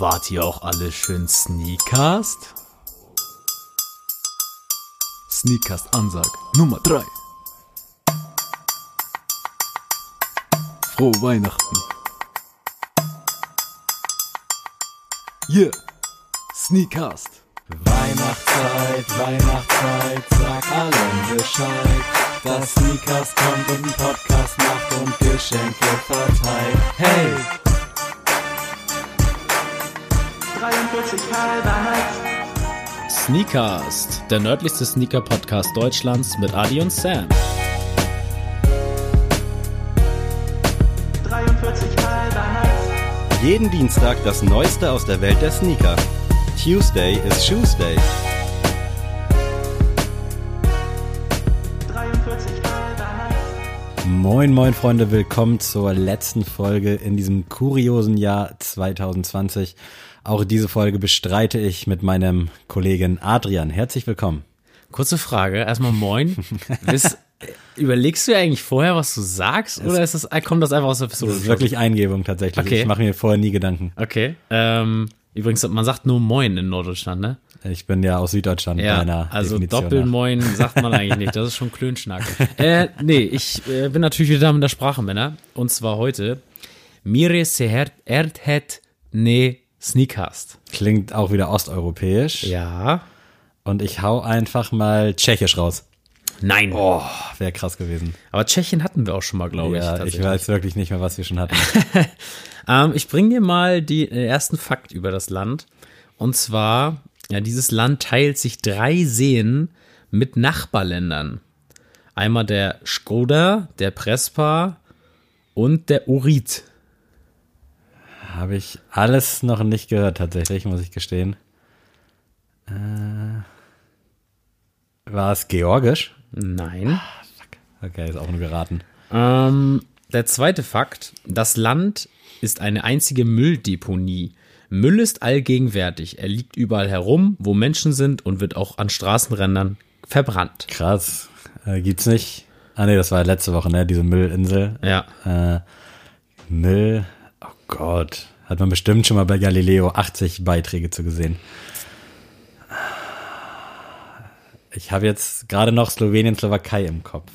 Wart ihr auch alle schön Sneakast? Sneakast Ansag Nummer 3. Frohe Weihnachten. Yeah, Sneakast. Weihnachtszeit, Weihnachtszeit, sag allen Bescheid. Das Sneakers kommt und einen Podcast macht und Geschenke verteilt. Hey! Sneakast, der nördlichste Sneaker-Podcast Deutschlands mit Adi und Sam. 43 halber Nights. Jeden Dienstag das Neueste aus der Welt der Sneaker. Tuesday is Shoesday. 43 halber Nights. Moin, moin, Freunde, willkommen zur letzten Folge in diesem kuriosen Jahr 2020. Auch diese Folge bestreite ich mit meinem Kollegen Adrian. Herzlich willkommen. Kurze Frage, erstmal moin. Wisst- überlegst du eigentlich vorher, was du sagst, oder ist das, kommt das einfach aus der Pistole? Das ist wirklich Eingebung tatsächlich. Okay. Ich mache mir vorher nie Gedanken. Okay. Ähm, übrigens, man sagt nur Moin in Norddeutschland, ne? Ich bin ja aus Süddeutschland Ja, bei einer also Definition nach. Doppelmoin sagt man eigentlich nicht. Das ist schon Klönschnack. äh, nee, ich äh, bin natürlich wieder da mit der Sprache, Männer. Und zwar heute Mire seher erdhet ne Sneakast. Klingt auch wieder osteuropäisch. Ja. Und ich hau einfach mal tschechisch raus. Nein. Oh, wäre krass gewesen. Aber Tschechien hatten wir auch schon mal, glaube ich. ja, ich weiß wirklich nicht mehr, was wir schon hatten. Ähm, ich bringe dir mal die äh, ersten Fakt über das Land. Und zwar, ja, dieses Land teilt sich drei Seen mit Nachbarländern. Einmal der Skoda, der Prespa und der Urit. Habe ich alles noch nicht gehört, tatsächlich, muss ich gestehen. Äh, war es georgisch? Nein. Okay, ist auch nur geraten. Ähm, der zweite Fakt, das Land ist eine einzige Mülldeponie. Müll ist allgegenwärtig. Er liegt überall herum, wo Menschen sind und wird auch an Straßenrändern verbrannt. Krass. Äh, gibt's nicht? Ah nee, das war letzte Woche, ne? Diese Müllinsel. Ja. Äh, Müll. Oh Gott. Hat man bestimmt schon mal bei Galileo 80 Beiträge zu gesehen. Ich habe jetzt gerade noch Slowenien, Slowakei im Kopf.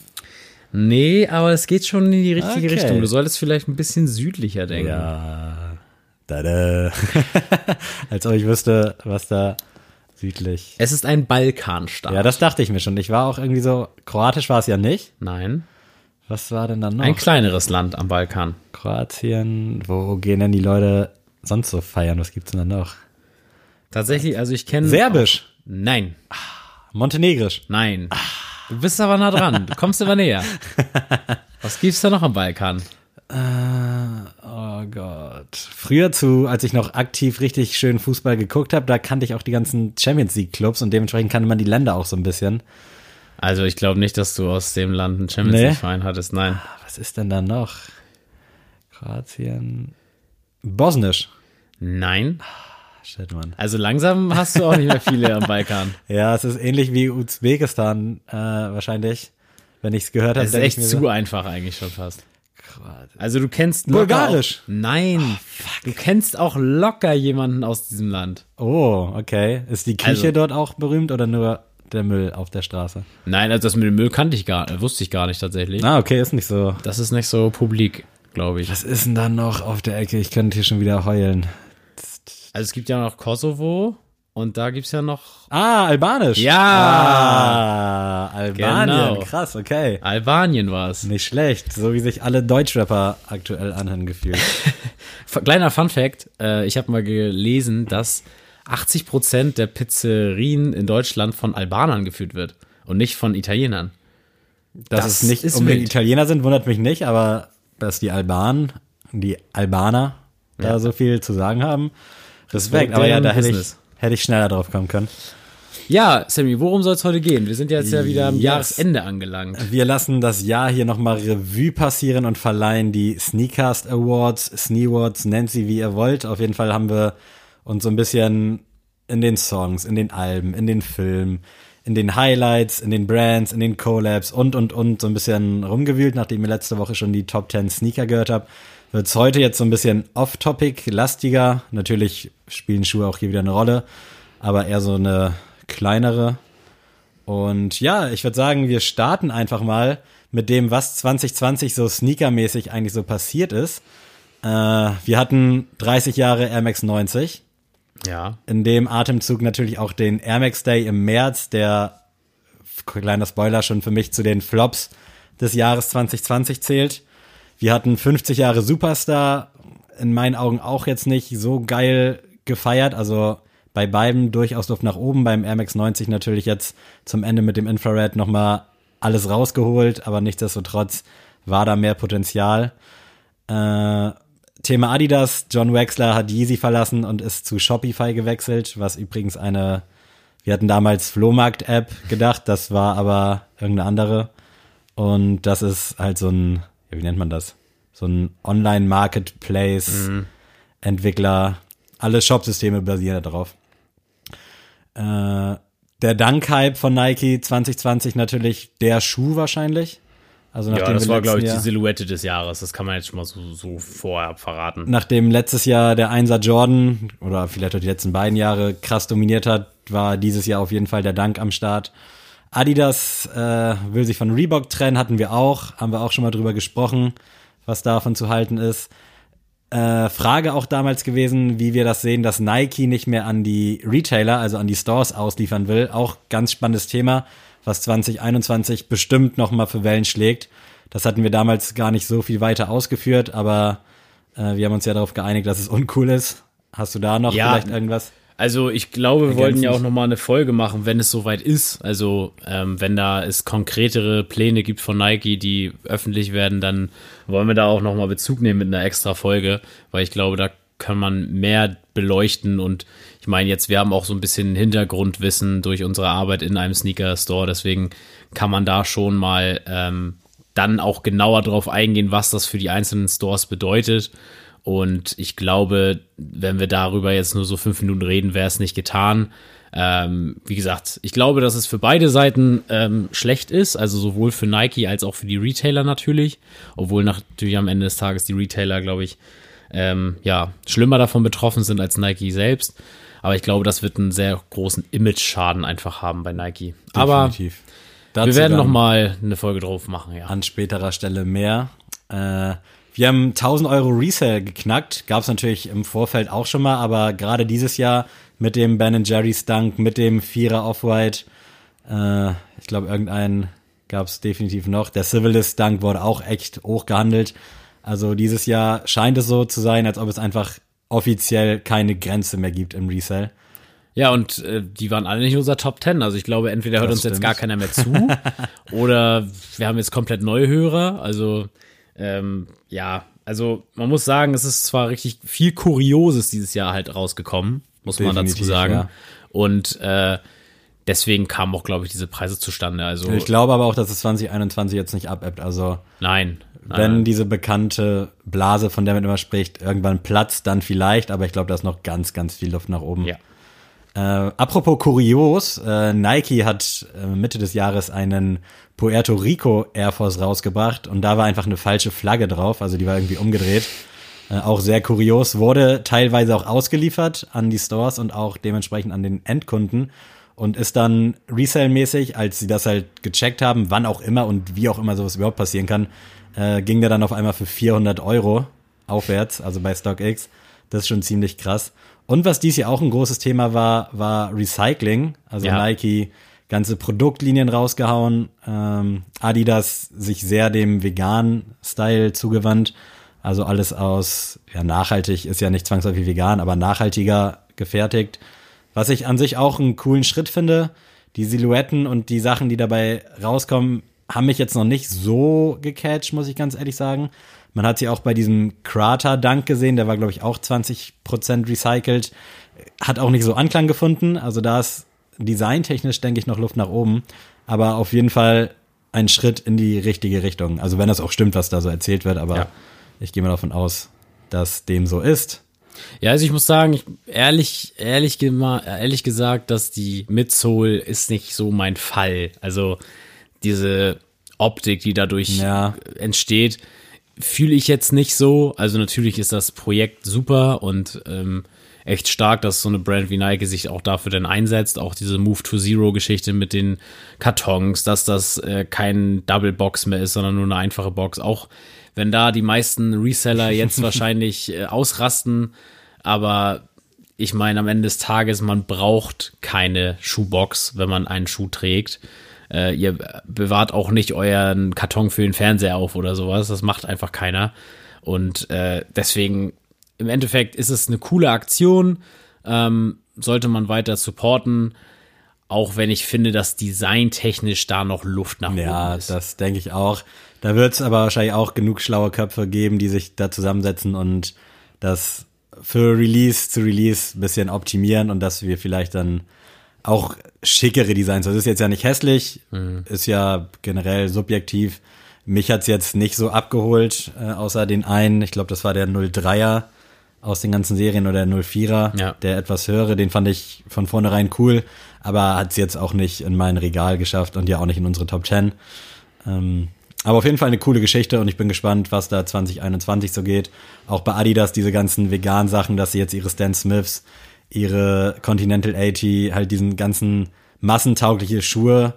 Nee, aber es geht schon in die richtige Okay. Richtung. Du solltest vielleicht ein bisschen südlicher denken. Ja. Da-da. Als ob ich wüsste, was da südlich. Es ist ein Balkanstaat. Ja, das dachte ich mir schon. Ich war auch irgendwie so, kroatisch war es ja nicht. Nein. Was war denn dann noch? Ein kleineres Land am Balkan. Kroatien. Wo gehen denn die Leute sonst so feiern? Was gibt's denn dann noch? Tatsächlich, also ich kenne. Serbisch. Nein. Montenegrisch. Nein. Du bist aber nah dran. Du kommst immer näher. Was gibt's da noch am Balkan? Oh Gott. Früher zu, als ich noch aktiv richtig schön Fußball geguckt habe, da kannte ich auch die ganzen Champions League Clubs und dementsprechend kannte man die Länder auch so ein bisschen. Also ich glaube nicht, dass du aus dem Land einen Champions Nee. League Verein hattest. Nein. Was ist denn da noch? Kroatien. Bosnisch. Nein. Shit, Mann. Also langsam hast du auch nicht mehr viele am Balkan. Ja, es ist ähnlich wie Usbekistan äh, wahrscheinlich. Wenn ich es gehört habe, Es ist echt zu so, einfach eigentlich schon fast. Also du kennst Bulgarisch. Auch, nein. du kennst auch locker jemanden aus diesem Land. Oh, okay. Ist die Küche Also- dort auch berühmt oder nur der Müll auf der Straße? Nein, also das mit dem Müll kannte ich gar, wusste ich gar nicht tatsächlich. Ah, okay, ist nicht so. Das ist nicht so publik, glaube ich. Was ist denn da noch auf der Ecke? Ich könnte hier schon wieder heulen. Also es gibt ja noch Kosovo und da gibt's ja noch Ah, Albanisch. Ja. Ah, Albanien. Genau. Krass, okay. Albanien war's. Nicht schlecht. So wie sich alle Deutschrapper aktuell anhören gefühlt. Kleiner Fun Fact, äh, ich habe mal gelesen, dass 80% der Pizzerien in Deutschland von Albanern geführt wird und nicht von Italienern. Dass Das es nicht ist unbedingt. Italiener sind, wundert mich nicht, aber dass die Albanen, die Albaner da Ja. so viel zu sagen haben. Respekt, aber ja, da hätte ich, hätte ich schneller drauf kommen können. Ja, Sammy, worum soll es heute gehen? Wir sind jetzt ja wieder am Yes. Jahresende angelangt. Wir lassen das Jahr hier nochmal Revue passieren und verleihen die Sneakcast Awards, Sneawards, nennt sie wie ihr wollt. Auf jeden Fall haben wir uns so ein bisschen in den Songs, in den Alben, in den Filmen, in den Highlights, in den Brands, in den Collabs und, und, und so ein bisschen rumgewühlt, nachdem ihr letzte Woche schon die Top 10 Sneaker gehört habt. wird's heute jetzt so ein bisschen off-topic, lastiger. Natürlich spielen Schuhe auch hier wieder eine Rolle, aber eher so eine kleinere. Und ja, ich würde sagen, wir starten einfach mal mit dem, was 2020 so sneakermäßig eigentlich so passiert ist. Äh, wir hatten 30 Jahre Air Max 90. Ja. In dem Atemzug natürlich auch den Air Max Day im März, der, kleiner Spoiler, schon für mich zu den Flops des Jahres 2020 zählt. Wir hatten 50 Jahre Superstar, in meinen Augen auch jetzt nicht so geil gefeiert, also bei beiden durchaus Luft nach oben, beim Air Max 90 natürlich jetzt zum Ende mit dem Infrared nochmal alles rausgeholt, aber nichtsdestotrotz war da mehr Potenzial. Äh, Thema Adidas, John Wexler hat Yeezy verlassen und ist zu Shopify gewechselt, was übrigens eine, wir hatten damals Flohmarkt-App gedacht, das war aber irgendeine andere. Und das ist halt so ein, wie nennt man das? So ein Online-Marketplace-Entwickler. Alle Shopsysteme basieren darauf. Äh, der Dank-Hype von Nike 2020 natürlich der Schuh wahrscheinlich. Also Ja, nachdem das wir war, glaube ich, letzten die Jahr- Silhouette des Jahres. Das kann man jetzt schon mal so, so vorher verraten. Nachdem letztes Jahr der Einser Jordan oder vielleicht auch die letzten beiden Jahre krass dominiert hat, war dieses Jahr auf jeden Fall der Dank am Start. Adidas äh, will sich von Reebok trennen, hatten wir auch, haben wir auch schon mal drüber gesprochen, was davon zu halten ist. Äh, Frage auch damals gewesen, wie wir das sehen, dass Nike nicht mehr an die Retailer, also an die Stores ausliefern will. Auch ganz spannendes Thema, was 2021 bestimmt noch mal für Wellen schlägt. Das hatten wir damals gar nicht so viel weiter ausgeführt, aber äh, wir haben uns ja darauf geeinigt, dass es uncool ist. Hast du da noch Ja. vielleicht irgendwas? Also ich glaube, wir wollten ja auch Ergänzend. noch mal eine Folge machen, wenn es soweit ist. Also ähm, wenn da es konkretere Pläne gibt von Nike, die öffentlich werden, dann wollen wir da auch noch mal Bezug nehmen mit einer extra Folge, weil ich glaube, da kann man mehr beleuchten und ich meine jetzt, wir haben auch so ein bisschen Hintergrundwissen durch unsere Arbeit in einem Sneaker-Store, deswegen kann man da schon mal ähm, dann auch genauer drauf eingehen, was das für die einzelnen Stores bedeutet. Und ich glaube, wenn wir darüber jetzt nur so fünf Minuten reden, wäre es nicht getan. Ähm, wie gesagt, ich glaube, dass es für beide Seiten ähm, schlecht ist, also sowohl für Nike als auch für die Retailer natürlich, obwohl natürlich am Ende des Tages die Retailer, glaube ich, ähm, ja, schlimmer davon betroffen sind als Nike selbst. Aber ich glaube, das wird einen sehr großen Image-Schaden einfach haben bei Nike. Aber Definitiv. wir Dazu werden dann noch mal eine Folge drauf machen, ja. an späterer Stelle mehr. Äh, wir haben 1000 Euro Resale geknackt. Gab es natürlich im Vorfeld auch schon mal, aber gerade dieses Jahr mit dem Ben Jerry's Dunk, mit dem Vierer Off-White, äh, ich glaube, irgendeinen gab es definitiv noch. Der Civilist Dunk wurde auch echt hoch gehandelt. Also dieses Jahr scheint es so zu sein, als ob es einfach offiziell keine Grenze mehr gibt im Resale. Ja, und äh, die waren alle nicht in unserer Top 10. Also ich glaube, entweder hört Das uns jetzt stimmt. gar keiner mehr zu oder wir haben jetzt komplett neue Hörer. Also ähm, ja, also man muss sagen, es ist zwar richtig viel Kurioses dieses Jahr halt rausgekommen, muss man dazu Definitiv, sagen. ja. Und äh, deswegen kamen auch, glaube ich, diese Preise zustande. Also Ich glaube aber auch, dass es 2021 jetzt nicht abebbt. Also nein. Nein, wenn nein. diese bekannte Blase, von der man immer spricht, irgendwann platzt, dann vielleicht, aber ich glaube, da ist noch ganz, ganz viel Luft nach oben. Ja. Äh, apropos kurios, äh, Nike hat äh, Mitte des Jahres einen Puerto Rico Air Force rausgebracht und da war einfach eine falsche Flagge drauf, also die war irgendwie umgedreht. Äh, auch sehr kurios, wurde teilweise auch ausgeliefert an die Stores und auch dementsprechend an den Endkunden und ist dann Resale-mäßig, als sie das halt gecheckt haben, wann auch immer und wie auch immer sowas überhaupt passieren kann, äh, ging der dann auf einmal für 400 Euro aufwärts, also bei StockX. Das ist schon ziemlich krass. Und was dies Jahr auch ein großes Thema war, war Recycling. Also Ja. Nike ganze Produktlinien rausgehauen, ähm, Adidas sich sehr dem veganen Style zugewandt. Also alles aus, ja, nachhaltig ist ja nicht zwangsläufig vegan, aber nachhaltiger gefertigt. Was ich an sich auch einen coolen Schritt finde. Die Silhouetten und die Sachen, die dabei rauskommen, haben mich jetzt noch nicht so gecatcht, muss ich ganz ehrlich sagen. Man hat sie auch bei diesem Krater-Dunk gesehen, der war, glaube ich, auch 20% recycelt. Hat auch nicht so Anklang gefunden. Also da ist designtechnisch, denke ich, noch Luft nach oben. Aber auf jeden Fall ein Schritt in die richtige Richtung. Also wenn das auch stimmt, was da so erzählt wird, aber Ja. ich gehe mal davon aus, dass dem so ist. Ja, also ich muss sagen, ich, ehrlich, ehrlich, ehrlich gesagt, dass die Midsole ist nicht so mein Fall. Also diese Optik, die dadurch Ja. entsteht, fühle ich jetzt nicht so. Also natürlich ist das Projekt super und ähm, echt stark, dass so eine Brand wie Nike sich auch dafür dann einsetzt. Auch diese Move to Zero Geschichte mit den Kartons, dass das äh, kein Double Box mehr ist, sondern nur eine einfache Box. Auch wenn da die meisten Reseller jetzt wahrscheinlich äh, ausrasten, aber ich meine, am Ende des Tages, man braucht keine Schuhbox, wenn man einen Schuh trägt. Äh, ihr bewahrt auch nicht euren Karton für den Fernseher auf oder sowas. Das macht einfach keiner. Und äh, deswegen, im Endeffekt ist es eine coole Aktion. Ähm, sollte man weiter supporten. Auch wenn ich finde, dass designtechnisch da noch Luft nach Ja, oben ist. das denke ich auch. Da wird es aber wahrscheinlich auch genug schlaue Köpfe geben, die sich da zusammensetzen und das für Release zu Release ein bisschen optimieren und dass wir vielleicht dann auch schickere Designs. Das ist jetzt ja nicht hässlich, ist ja generell subjektiv. Mich hat's jetzt nicht so abgeholt, äh, außer den einen, ich glaube, das war der 03er aus den ganzen Serien oder der 04er, Ja. der etwas höhere, den fand ich von vornherein cool, aber hat's jetzt auch nicht in mein Regal geschafft und ja auch nicht in unsere Top 10. Ähm, aber auf jeden Fall eine coole Geschichte und ich bin gespannt, was da 2021 so geht. Auch bei Adidas diese ganzen veganen Sachen, dass sie jetzt ihre Stan Smiths, ihre Continental 80, halt diesen ganzen massentaugliche Schuhe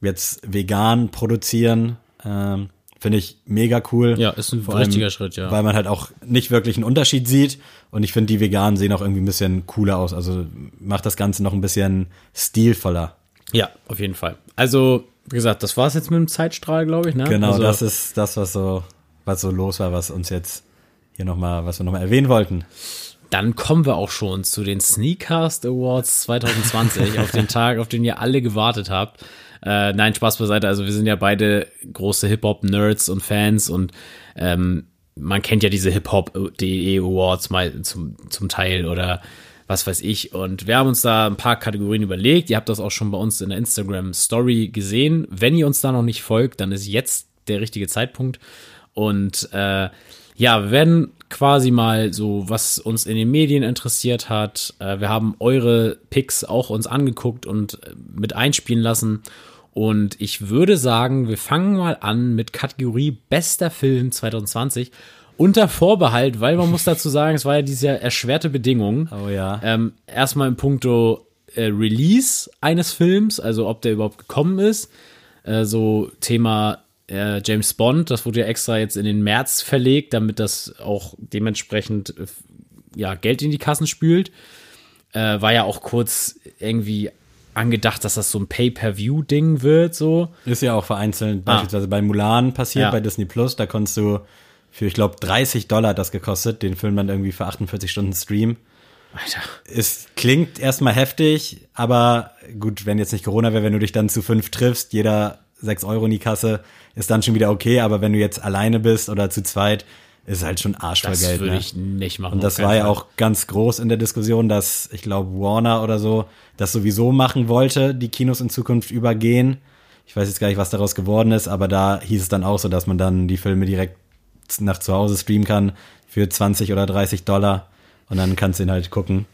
jetzt vegan produzieren. Ähm, Finde ich mega cool. Ja, ist ein Vor richtiger allem, Schritt, ja. Weil man halt auch nicht wirklich einen Unterschied sieht. Und ich finde, die Veganen sehen auch irgendwie ein bisschen cooler aus. Also macht das Ganze noch ein bisschen stilvoller. Ja, auf jeden Fall. Also, wie gesagt, das war's jetzt mit dem Zeitstrahl, glaube ich. Ne? Genau, also, das ist das, was so, was so los war, was uns jetzt hier nochmal, was wir nochmal erwähnen wollten. Dann kommen wir auch schon zu den Sneakcast Awards 2020, auf den Tag, auf den ihr alle gewartet habt. Äh, nein, Spaß beiseite. Also wir sind ja beide große Hip-Hop-Nerds und Fans und ähm, man kennt ja diese Hip-Hop.de Awards mal zum, zum Teil oder was weiß ich. Und wir haben uns da ein paar Kategorien überlegt. Ihr habt das auch schon bei uns in der Instagram Story gesehen. Wenn ihr uns da noch nicht folgt, dann ist jetzt der richtige Zeitpunkt. Und äh, ja, wir werden quasi mal so, was uns in den Medien interessiert hat. Äh, wir haben eure Picks auch uns angeguckt und äh, mit einspielen lassen. Und ich würde sagen, wir fangen mal an mit Kategorie Bester Film 2020. Unter Vorbehalt, weil man muss dazu sagen, es war ja diese erschwerte Bedingung. Oh ja. Ähm, erstmal im Punkto äh, Release eines Films, also ob der überhaupt gekommen ist. Äh, so Thema äh, James Bond, das wurde ja extra jetzt in den März verlegt, damit das auch dementsprechend äh, ja, Geld in die Kassen spült. Äh, war ja auch kurz irgendwie angedacht, dass das so ein Pay-per-View-Ding wird, so. Ist ja auch vereinzelt beispielsweise bei Mulan passiert, Ah. Ja. bei Disney Plus. Da konntest du für, ich glaube, 30 Dollar das gekostet, den Film dann irgendwie für 48 Stunden streamen. Alter. Es klingt erstmal heftig, aber gut, wenn jetzt nicht Corona wäre, wenn du dich dann zu fünf triffst, jeder 6 Euro in die Kasse, ist dann schon wieder okay, aber wenn du jetzt alleine bist oder zu zweit, ist halt schon Arsch voll Das Geld. würde Ne? ich nicht machen. Und das war ja Fall. auch ganz groß in der Diskussion, dass ich glaube Warner oder so das sowieso machen wollte, die Kinos in Zukunft übergehen. Ich weiß jetzt gar nicht, was daraus geworden ist, aber da hieß es dann auch so, dass man dann die Filme direkt nach zu Hause streamen kann für 20 oder 30 Dollar und dann kannst du ihn halt gucken.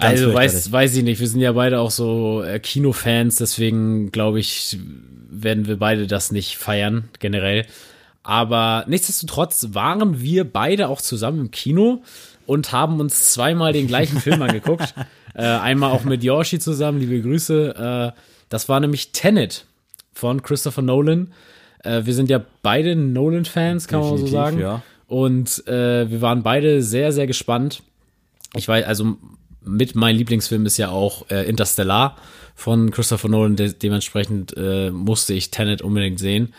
Ganz Also weiß, weiß ich nicht, wir sind ja beide auch so äh, Kinofans, deswegen glaube ich, werden wir beide das nicht feiern, generell. Aber nichtsdestotrotz waren wir beide auch zusammen im Kino und haben uns zweimal den gleichen Film angeguckt. Äh, einmal auch mit Yoshi zusammen, liebe Grüße. Äh, das war nämlich Tenet von Christopher Nolan. Äh, wir sind ja beide Nolan-Fans, kann man so Definitiv, sagen. ja. Und äh, wir waren beide sehr, sehr gespannt. Ich weiß, also mit mein Lieblingsfilm ist ja auch äh, Interstellar von Christopher Nolan. De dementsprechend äh, musste ich Tenet unbedingt sehen.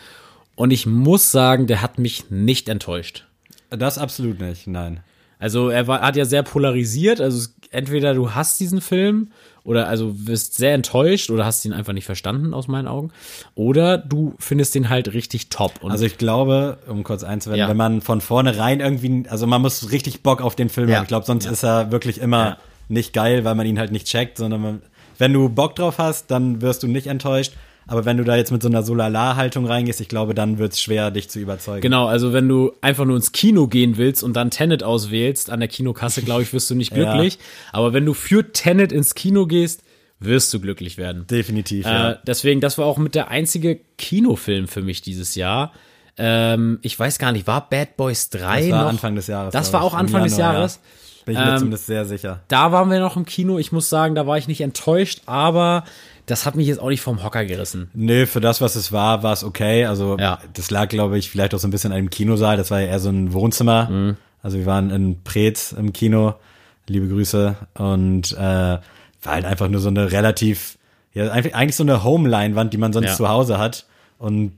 Und ich muss sagen, der hat mich nicht enttäuscht. Das absolut nicht, nein. Also er war, hat ja sehr polarisiert. Also entweder du hast diesen Film oder also wirst sehr enttäuscht oder hast ihn einfach nicht verstanden aus meinen Augen. Oder du findest den halt richtig top. Also ich glaube, um kurz einzuwenden, Ja. wenn man von vornherein irgendwie, also man muss richtig Bock auf den Film Ja. haben. Ich glaube, sonst ist er wirklich immer Ja. Nicht geil, weil man ihn halt nicht checkt, sondern man, wenn du Bock drauf hast, dann wirst du nicht enttäuscht. Aber wenn du da jetzt mit so einer Solala-Haltung reingehst, ich glaube, dann wird's schwer, dich zu überzeugen. Genau, also wenn du einfach nur ins Kino gehen willst und dann Tenet auswählst an der Kinokasse, glaube ich, wirst du nicht Ja. glücklich. Aber wenn du für Tenet ins Kino gehst, wirst du glücklich werden. Definitiv, ja. Äh, deswegen, das war auch mit der einzige Kinofilm für mich dieses Jahr. Ähm, ich weiß gar nicht, war Bad Boys 3 Das war noch? Anfang des Jahres. Das war auch Anfang des Januar, Jahres. Ja. Bin ich mir Ähm, zumindest sehr sicher. Da waren wir noch im Kino. Ich muss sagen, da war ich nicht enttäuscht, aber das hat mich jetzt auch nicht vom Hocker gerissen. Nee, für das, was es war, war es okay. Also Ja. das lag, glaube ich, vielleicht auch so ein bisschen an einem Kinosaal. Das war ja eher so ein Wohnzimmer. Mhm. Also wir waren in Preetz im Kino. Liebe Grüße. Und äh, war halt einfach nur so eine relativ, ja, eigentlich so eine Home-Leinwand, die man sonst Ja. zu Hause hat. Und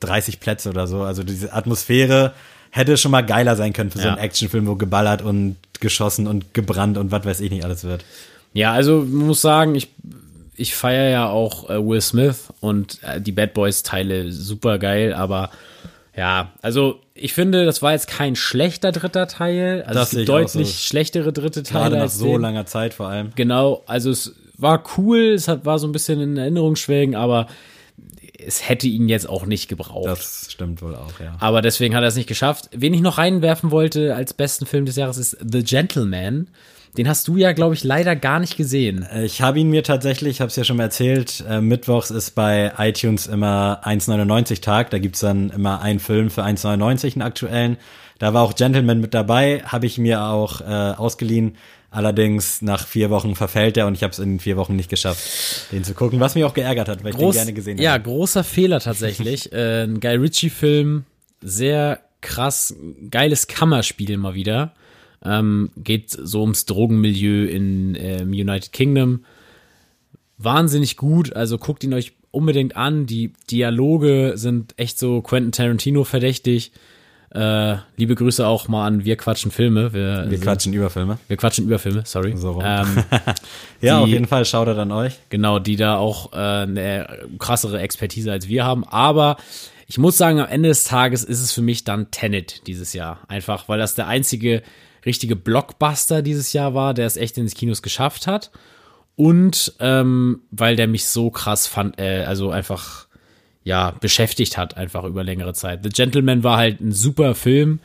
30 Plätze oder so. Also diese Atmosphäre hätte schon mal geiler sein können für so Ja. einen Actionfilm, wo geballert und geschossen und gebrannt und was weiß ich nicht alles wird. Ja, also muss sagen, ich, ich feiere ja auch äh, Will Smith und äh, die Bad Boys Teile super geil, aber ja, also ich finde, das war jetzt kein schlechter dritter Teil. Also Das es gibt deutlich so. schlechtere dritte Teile Gerade nach als so den. langer Zeit vor allem. Genau, also es war cool, es hat, war so ein bisschen in Erinnerung schwelgen, aber es hätte ihn jetzt auch nicht gebraucht. Das stimmt wohl auch, ja. aber deswegen hat er es nicht geschafft. Wen ich noch reinwerfen wollte als besten Film des Jahres ist The Gentleman. Den hast du ja, glaube ich, leider gar nicht gesehen. Ich habe ihn mir tatsächlich, ich habe es ja schon mal erzählt, äh, mittwochs ist bei iTunes immer 1,99 Tag. Da gibt's dann immer einen Film für 1,99, einen aktuellen. Da war auch Gentleman mit dabei, habe ich mir auch äh, ausgeliehen. Allerdings nach vier Wochen verfällt er und ich habe es in vier Wochen nicht geschafft, den zu gucken, was mich auch geärgert hat, weil ich den gerne gesehen ja, habe. großer Fehler tatsächlich. äh, ein Guy Ritchie-Film, sehr krass, geiles Kammerspiel mal wieder. Ähm, geht so ums Drogenmilieu in ähm, United Kingdom. Wahnsinnig gut, also guckt ihn euch unbedingt an. Die Dialoge sind echt so Quentin Tarantino verdächtig. Äh, liebe Grüße auch mal an Wir quatschen Filme. Wir, Wir sind- quatschen über Filme. wir quatschen über Filme, sorry. So ähm, Ja, Die- auf jeden Fall schaut er dann euch. Genau, die da auch äh, eine krassere Expertise als wir haben. Aber ich muss sagen, am Ende des Tages ist es für mich dann Tenet dieses Jahr. Einfach, weil das der einzige richtige Blockbuster dieses Jahr war, der es echt in die Kinos geschafft hat. Und ähm, weil der mich so krass fand, äh, also einfach ja beschäftigt hat, einfach über längere Zeit. The Gentleman war halt ein super Film,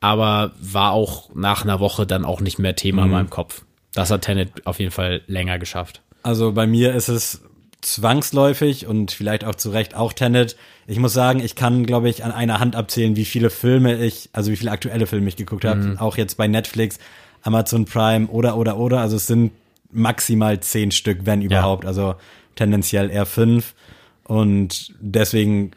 aber war auch nach einer Woche dann auch nicht mehr Thema in meinem Kopf. Das hat Tenet auf jeden Fall länger geschafft. Also bei mir ist es zwangsläufig und vielleicht auch zu Recht auch Tenet. Ich muss sagen, ich kann, glaube ich, an einer Hand abzählen, wie viele Filme ich, also wie viele aktuelle Filme ich geguckt habe. Auch jetzt bei Netflix, Amazon Prime oder, oder, oder. Also es sind maximal zehn Stück, wenn überhaupt. Also tendenziell eher fünf. Und deswegen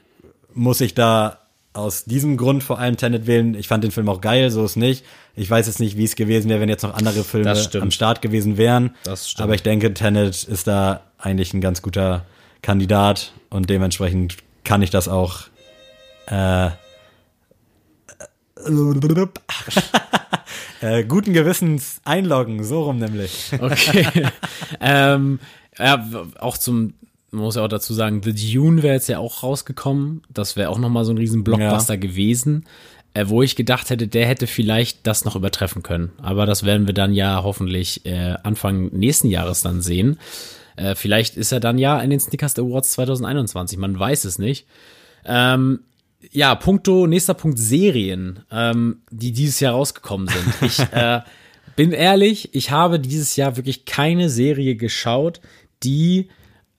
muss ich da aus diesem Grund vor allem Tenet wählen. Ich fand den Film auch geil, so ist nicht. Ich weiß jetzt nicht, wie es gewesen wäre, wenn jetzt noch andere Filme am Start gewesen wären. Das stimmt. Aber ich denke, Tenet ist da eigentlich ein ganz guter Kandidat und dementsprechend kann ich das auch äh, äh, guten Gewissens einloggen, so rum nämlich. Okay. ähm, ja, auch zum, man muss ja auch dazu sagen, The Dune wäre jetzt ja auch rausgekommen. Das wäre auch nochmal so ein riesen Blockbuster gewesen. Äh, wo ich gedacht hätte, der hätte vielleicht das noch übertreffen können. Aber das werden wir dann ja hoffentlich äh, Anfang nächsten Jahres dann sehen. Äh, vielleicht ist er dann ja in den Snickers Awards 2021. Man weiß es nicht. Ähm, ja, Punkto, nächster Punkt Serien, ähm, die dieses Jahr rausgekommen sind. Ich äh, bin ehrlich, ich habe dieses Jahr wirklich keine Serie geschaut, die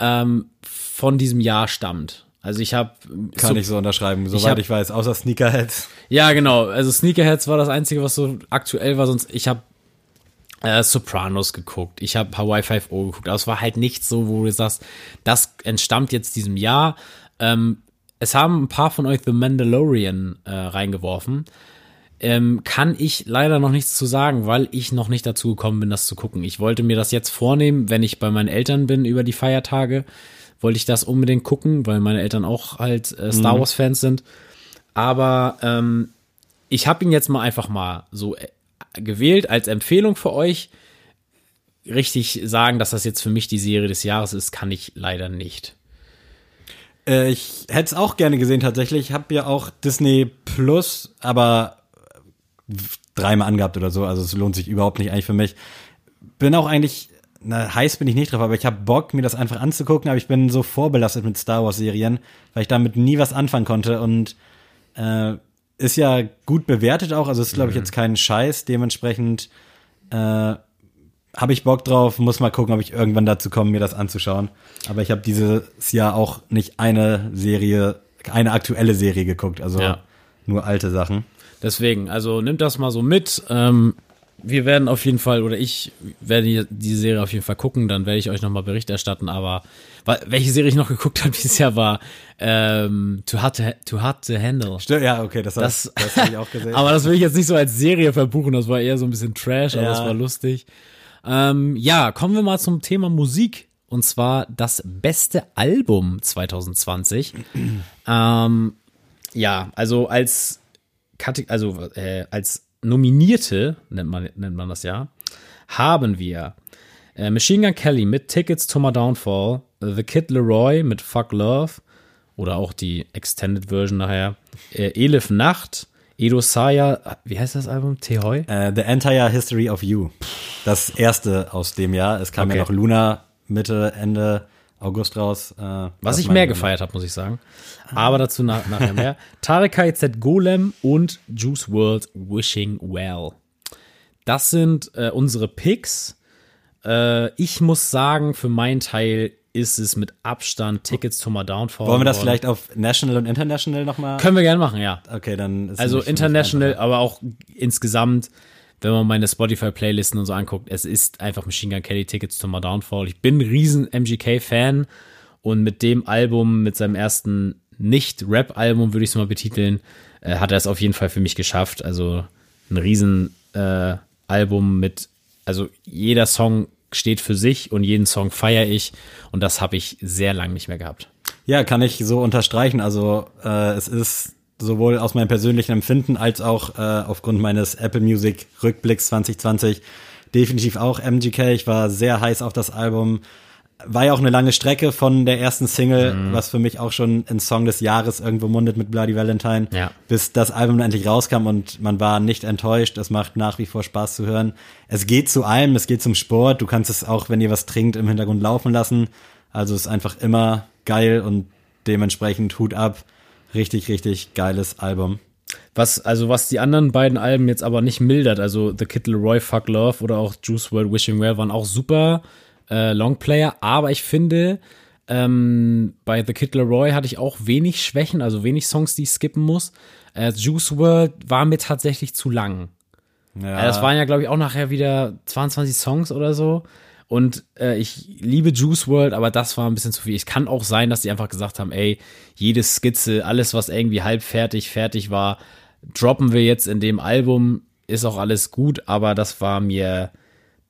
ähm, von diesem Jahr stammt. Also ich habe Kann ich so unterschreiben, soweit hab- ich weiß, außer Sneakerheads. ja, genau. Also Sneakerheads war das Einzige, was so aktuell war. Sonst, ich habe äh, Sopranos geguckt. Ich habe Hawaii 5.0 geguckt. Aber es war halt nichts so, wo du sagst, das entstammt jetzt diesem Jahr. Ähm, es haben ein paar von euch The Mandalorian äh, reingeworfen. Ähm, kann ich leider noch nichts zu sagen, weil ich noch nicht dazu gekommen bin, das zu gucken. Ich wollte mir das jetzt vornehmen, wenn ich bei meinen Eltern bin über die Feiertage, wollte ich das unbedingt gucken, weil meine Eltern auch halt äh, Star Wars Fans sind. Aber ähm, ich habe ihn jetzt mal einfach mal so äh, gewählt als Empfehlung für euch. Richtig sagen, dass das jetzt für mich die Serie des Jahres ist, kann ich leider nicht. Äh, ich hätte es auch gerne gesehen tatsächlich. Ich habe ja auch Disney Plus, aber dreimal angehabt oder so. Also es lohnt sich überhaupt nicht eigentlich für mich. Bin auch eigentlich, na, heiß bin ich nicht drauf, aber ich habe Bock, mir das einfach anzugucken, aber ich bin so vorbelastet mit Star Wars Serien, weil ich damit nie was anfangen konnte und äh, ist ja gut bewertet auch, also ist glaube ich jetzt kein Scheiß, dementsprechend äh, habe ich Bock drauf, muss mal gucken, ob ich irgendwann dazu komme, mir das anzuschauen. Aber ich habe dieses Jahr auch nicht eine Serie eine aktuelle Serie geguckt, also Ja. nur alte Sachen. Deswegen, also nimmt das mal so mit. Ähm, wir werden auf jeden Fall, oder ich werde die, Serie auf jeden Fall gucken, dann werde ich euch nochmal Bericht erstatten, aber welche Serie ich noch geguckt habe dieses Jahr war ähm, Too, Hard to, Too Hard to Handle. Stimmt, ja, okay, das, Das- das, das habe ich auch gesehen. Aber das will ich jetzt nicht so als Serie verbuchen, das war eher so ein bisschen Trash, aber Ja. das war lustig. Ähm, ja, kommen wir mal zum Thema Musik. Und zwar das beste Album 2020. ähm, ja, also als Kate also äh, als Nominierte nennt man nennt man das ja, haben wir äh, Machine Gun Kelly mit Tickets to My Downfall, The Kid Leroy mit Fuck Love oder auch die Extended Version nachher, äh, Elif Nacht, Edo Saya, wie heißt das Album? Tehoi? Äh, The Entire History of You. Das erste aus dem Jahr. Es kam Okay. ja noch Luna Mitte, Ende August raus. Äh, Was ich mehr gefeiert habe, muss ich sagen. Aber dazu nach, nachher mehr. Tarek Z Golem und Juice World Wishing Well. Das sind äh, unsere Picks. Äh, ich muss sagen, für meinen Teil ist es mit Abstand Tickets to My Downfall. Wollen wir das vielleicht auf National und International nochmal? Können wir gerne machen, ja. Okay, dann ist Also international, aber auch insgesamt, wenn man meine Spotify-Playlisten und so anguckt, es ist einfach Machine Gun Kelly Tickets to My Downfall. Ich bin ein riesen MGK-Fan und mit dem Album, mit seinem ersten Nicht-Rap-Album, würde ich es mal betiteln, äh, hat er es auf jeden Fall für mich geschafft. Also ein riesen äh, Album mit, also jeder Song steht für sich und jeden Song feiere ich und das habe ich sehr lange nicht mehr gehabt. Ja, kann ich so unterstreichen. Also äh, es ist sowohl aus meinem persönlichen Empfinden als auch äh, aufgrund meines Apple Music Rückblicks 2020 definitiv auch MGK. Ich war sehr heiß auf das Album. War ja auch eine lange Strecke von der ersten Single, was für mich auch schon ein Song des Jahres irgendwo mundet mit Bloody Valentine, Ja. bis das Album endlich rauskam und man war nicht enttäuscht. Es macht nach wie vor Spaß zu hören. Es geht zu allem, es geht zum Sport. Du kannst es auch, wenn ihr was trinkt, im Hintergrund laufen lassen. Also es ist einfach immer geil und dementsprechend Hut ab. Richtig, richtig geiles Album. Was, also was die anderen beiden Alben jetzt aber nicht mildert, also The Kid Leroy Fuck Love oder auch Juice WRLD Wishing Well waren auch super äh, Longplayer, aber ich finde, ähm, bei The Kid Leroy hatte ich auch wenig Schwächen, also wenig Songs, die ich skippen muss. Äh, Juice WRLD war mir tatsächlich zu lang. Ja, Äh, das waren ja, glaube ich, auch nachher wieder 22 Songs oder so. Und äh, ich liebe Juice World, aber das war ein bisschen zu viel. Es kann auch sein, dass die einfach gesagt haben, ey, jede Skizze, alles, was irgendwie halb fertig, fertig war, droppen wir jetzt in dem Album, ist auch alles gut, aber das war mir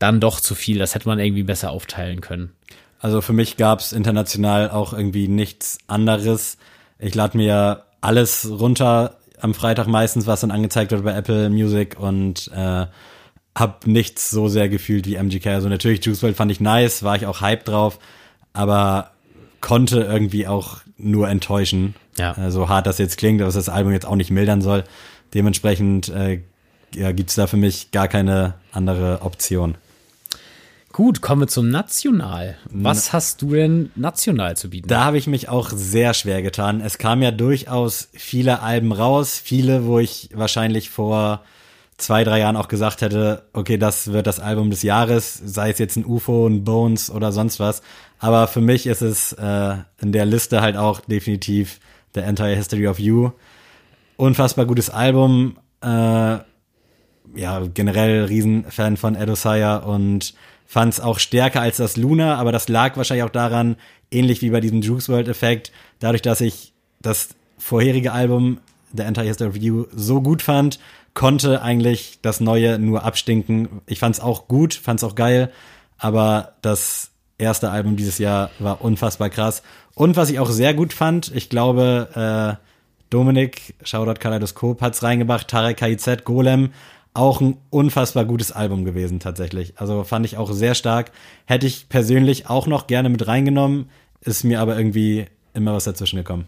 dann doch zu viel. Das hätte man irgendwie besser aufteilen können. Also für mich gab's international auch irgendwie nichts anderes. Ich lade mir alles runter am Freitag meistens, was dann angezeigt wird bei Apple Music und äh, hab nichts so sehr gefühlt wie MGK. Also natürlich Juice WRLD fand ich nice, war ich auch hype drauf, aber konnte irgendwie auch nur enttäuschen. Ja. Äh, so hart das jetzt klingt, dass das Album jetzt auch nicht mildern soll. Dementsprechend äh, ja, gibt's da für mich gar keine andere Option. Gut, kommen wir zum National. Was hast du denn national zu bieten? Da habe ich mich auch sehr schwer getan. Es kam ja durchaus viele Alben raus, viele, wo ich wahrscheinlich vor zwei, drei Jahren auch gesagt hätte, okay, das wird das Album des Jahres, sei es jetzt ein UFO, ein Bones oder sonst was. Aber für mich ist es äh, in der Liste halt auch definitiv The Entire History of You. Unfassbar gutes Album. Äh, ja, generell Riesenfan von Ed Osaya und fand es auch stärker als das Luna, aber das lag wahrscheinlich auch daran, ähnlich wie bei diesem Juice World Effekt, dadurch, dass ich das vorherige Album The Entire History of You so gut fand, konnte eigentlich das neue nur abstinken. Ich fand es auch gut, fand es auch geil, aber das erste Album dieses Jahr war unfassbar krass. Und was ich auch sehr gut fand, ich glaube, äh, Dominik, Shoutout Kaleidoskop, hat's reingebracht, Tarek KIZ, Golem, auch ein unfassbar gutes Album gewesen tatsächlich. Also fand ich auch sehr stark. Hätte ich persönlich auch noch gerne mit reingenommen, ist mir aber irgendwie immer was dazwischen gekommen.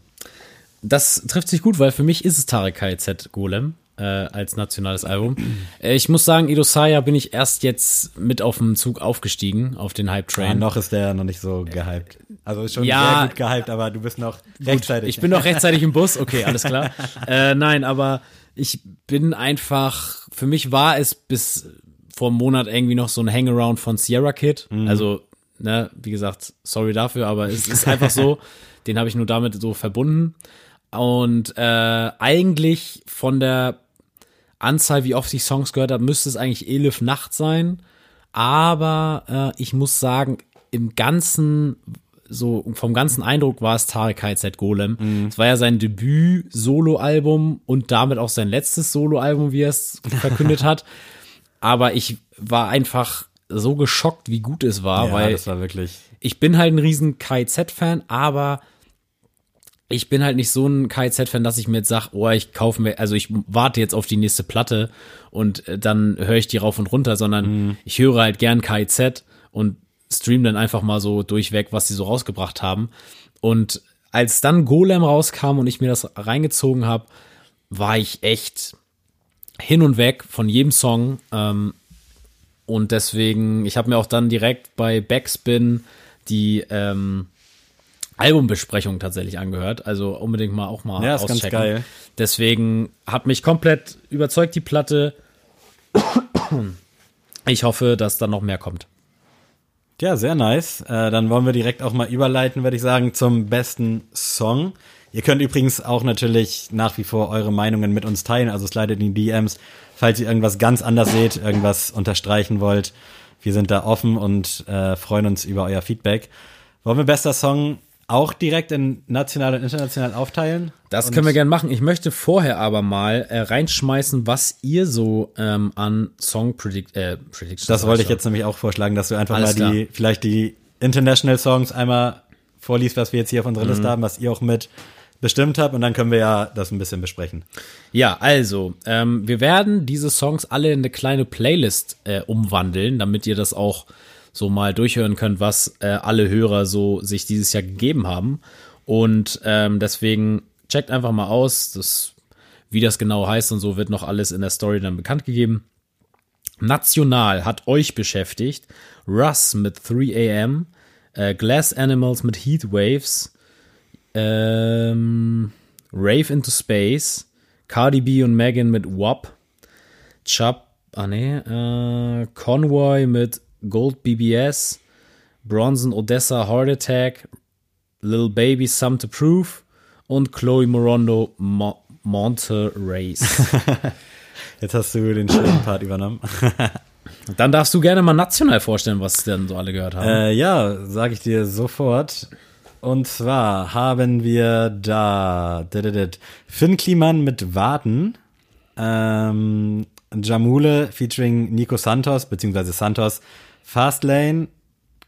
Das trifft sich gut, weil für mich ist es Tarek KZ Golem äh, als nationales Album. Äh, ich muss sagen, Edo Saya bin ich erst jetzt mit auf den Zug aufgestiegen, auf den Hype Ja, Train. noch ist der noch nicht so gehypt. Also ist schon Ja. sehr gut gehypt, aber du bist noch rechtzeitig. Ich bin noch rechtzeitig im Bus, okay, alles klar. äh, nein, aber ich bin einfach, für mich war es bis vor einem Monat irgendwie noch so ein Hangaround von Sierra Kid. Also, ne, wie gesagt, sorry dafür, aber es ist einfach so. Den habe ich nur damit so verbunden. Und äh, eigentlich von der Anzahl, wie oft ich Songs gehört habe, müsste es eigentlich Elif Nacht sein. Aber äh, ich muss sagen, im ganzen, so vom ganzen Eindruck war es Tarek KZ Golem. Es war ja sein Debüt-Solo-Album und damit auch sein letztes Solo-Album, wie er es verkündet hat. Aber ich war einfach so geschockt, wie gut es war, ja, weil das war wirklich. ich bin halt ein riesen KIZ-Fan, aber ich bin halt nicht so ein KIZ-Fan, dass ich mir jetzt sage, oh, ich kaufe mir, also ich warte jetzt auf die nächste Platte und äh, dann höre ich die rauf und runter, sondern ich höre halt gern KIZ und stream dann einfach mal so durchweg, was die so rausgebracht haben. Und als dann Golem rauskam und ich mir das reingezogen habe, war ich echt hin und weg von jedem Song. Ähm, und deswegen, ich habe mir auch dann direkt bei Backspin die ähm, Albumbesprechung tatsächlich angehört. Also unbedingt mal auch mal Ja, ist ganz auschecken. geil. Deswegen hat mich komplett überzeugt die Platte. Ich hoffe, dass da noch mehr kommt. Ja, sehr nice. Äh, dann wollen wir direkt auch mal überleiten, würde ich sagen, zum besten Song. Ihr könnt übrigens auch natürlich nach wie vor eure Meinungen mit uns teilen, also slidet in die DMs, falls ihr irgendwas ganz anders seht, irgendwas unterstreichen wollt. Wir sind da offen und äh, freuen uns über euer Feedback. Wollen wir bester Song auch direkt in national und international aufteilen? Das können wir gerne machen. Ich möchte vorher aber mal äh, reinschmeißen, was ihr so ähm, an Song Predict äh, Predictions Das wollte ich jetzt nämlich auch vorschlagen, dass du einfach Alles mal die, vielleicht die International Songs einmal vorliest, was wir jetzt hier auf unserer Mhm. Liste haben, was ihr auch mit bestimmt habt und dann können wir ja das ein bisschen besprechen. Ja, also, ähm, wir werden diese Songs alle in eine kleine Playlist äh, umwandeln, damit ihr das auch so mal durchhören könnt, was äh, alle Hörer so sich dieses Jahr gegeben haben. Und ähm, deswegen checkt einfach mal aus, das, wie das genau heißt und so wird noch alles in der Story dann bekannt gegeben. National hat euch beschäftigt. Russ mit 3 AM, äh, Glass Animals mit Heat Waves, ähm, Rave into Space, Cardi B und Megan mit WAP, Chubb, ah nee, äh, Convoy mit Gold BBS, Bronson Odessa Heart Attack, Lil Baby Some to Prove und Chloe Morondo Mo Monte Race. Jetzt hast du den schönen Part übernommen. Dann darfst du gerne mal national vorstellen, was denn so alle gehört haben. Äh, ja, sage ich dir sofort. Und zwar haben wir da Finn Kliman mit Warten, ähm, Jamule featuring Nico Santos, beziehungsweise Santos, Fastlane,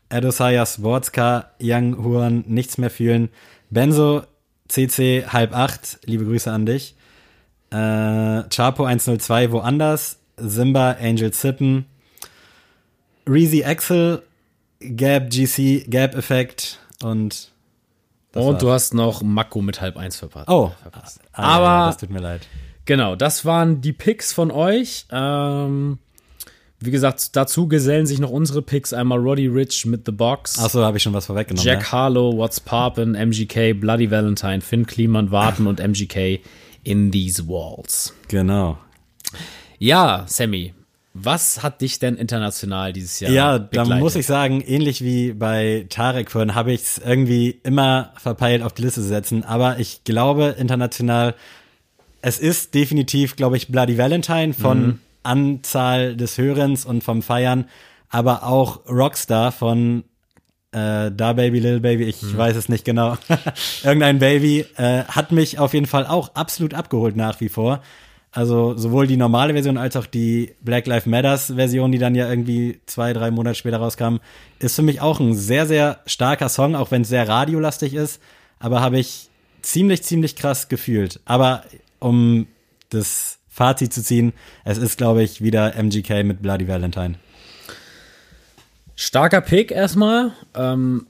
Edosaya Sportska, Young Huan, Nichts mehr fühlen, Benzo, CC halb acht, liebe Grüße an dich, äh, Chapo 102, woanders, Simba, Angel Sippen, Reezy Axel, Gap GC, Gap Effekt und und war's. du hast noch Mako mit halb eins verpasst. Oh, verpasst. ah, Aber ja, das tut mir leid. Genau, das waren die Picks von euch. Ähm, wie gesagt, dazu gesellen sich noch unsere Picks. Einmal Roddy Rich mit The Box, Achso, habe ich schon was vorweggenommen. Jack ne? Harlow, What's Poppin', MGK, Bloody Valentine, Finn Kliman, Warten und MGK in These Walls. Genau. Ja, Sammy, was hat dich denn international dieses Jahr Ja, da muss ich sagen, ähnlich wie bei Tarek vorhin, habe ich es irgendwie immer verpeilt, auf die Liste zu setzen. Aber ich glaube, international, es ist definitiv, glaube ich, Bloody Valentine von Mhm. Anzahl des Hörens und vom Feiern, aber auch Rockstar von äh, Da Baby, Lil Baby, ich Mhm. weiß es nicht genau. Irgendein Baby äh, hat mich auf jeden Fall auch absolut abgeholt nach wie vor. Also sowohl die normale Version als auch die Black Lives Matters Version, die dann ja irgendwie zwei, drei Monate später rauskam, ist für mich auch ein sehr, sehr starker Song, auch wenn es sehr radiolastig ist. Aber habe ich ziemlich, ziemlich krass gefühlt. Aber um das Fazit zu ziehen, es ist, glaube ich, wieder MGK mit Bloody Valentine. Starker Pick erstmal. Ähm,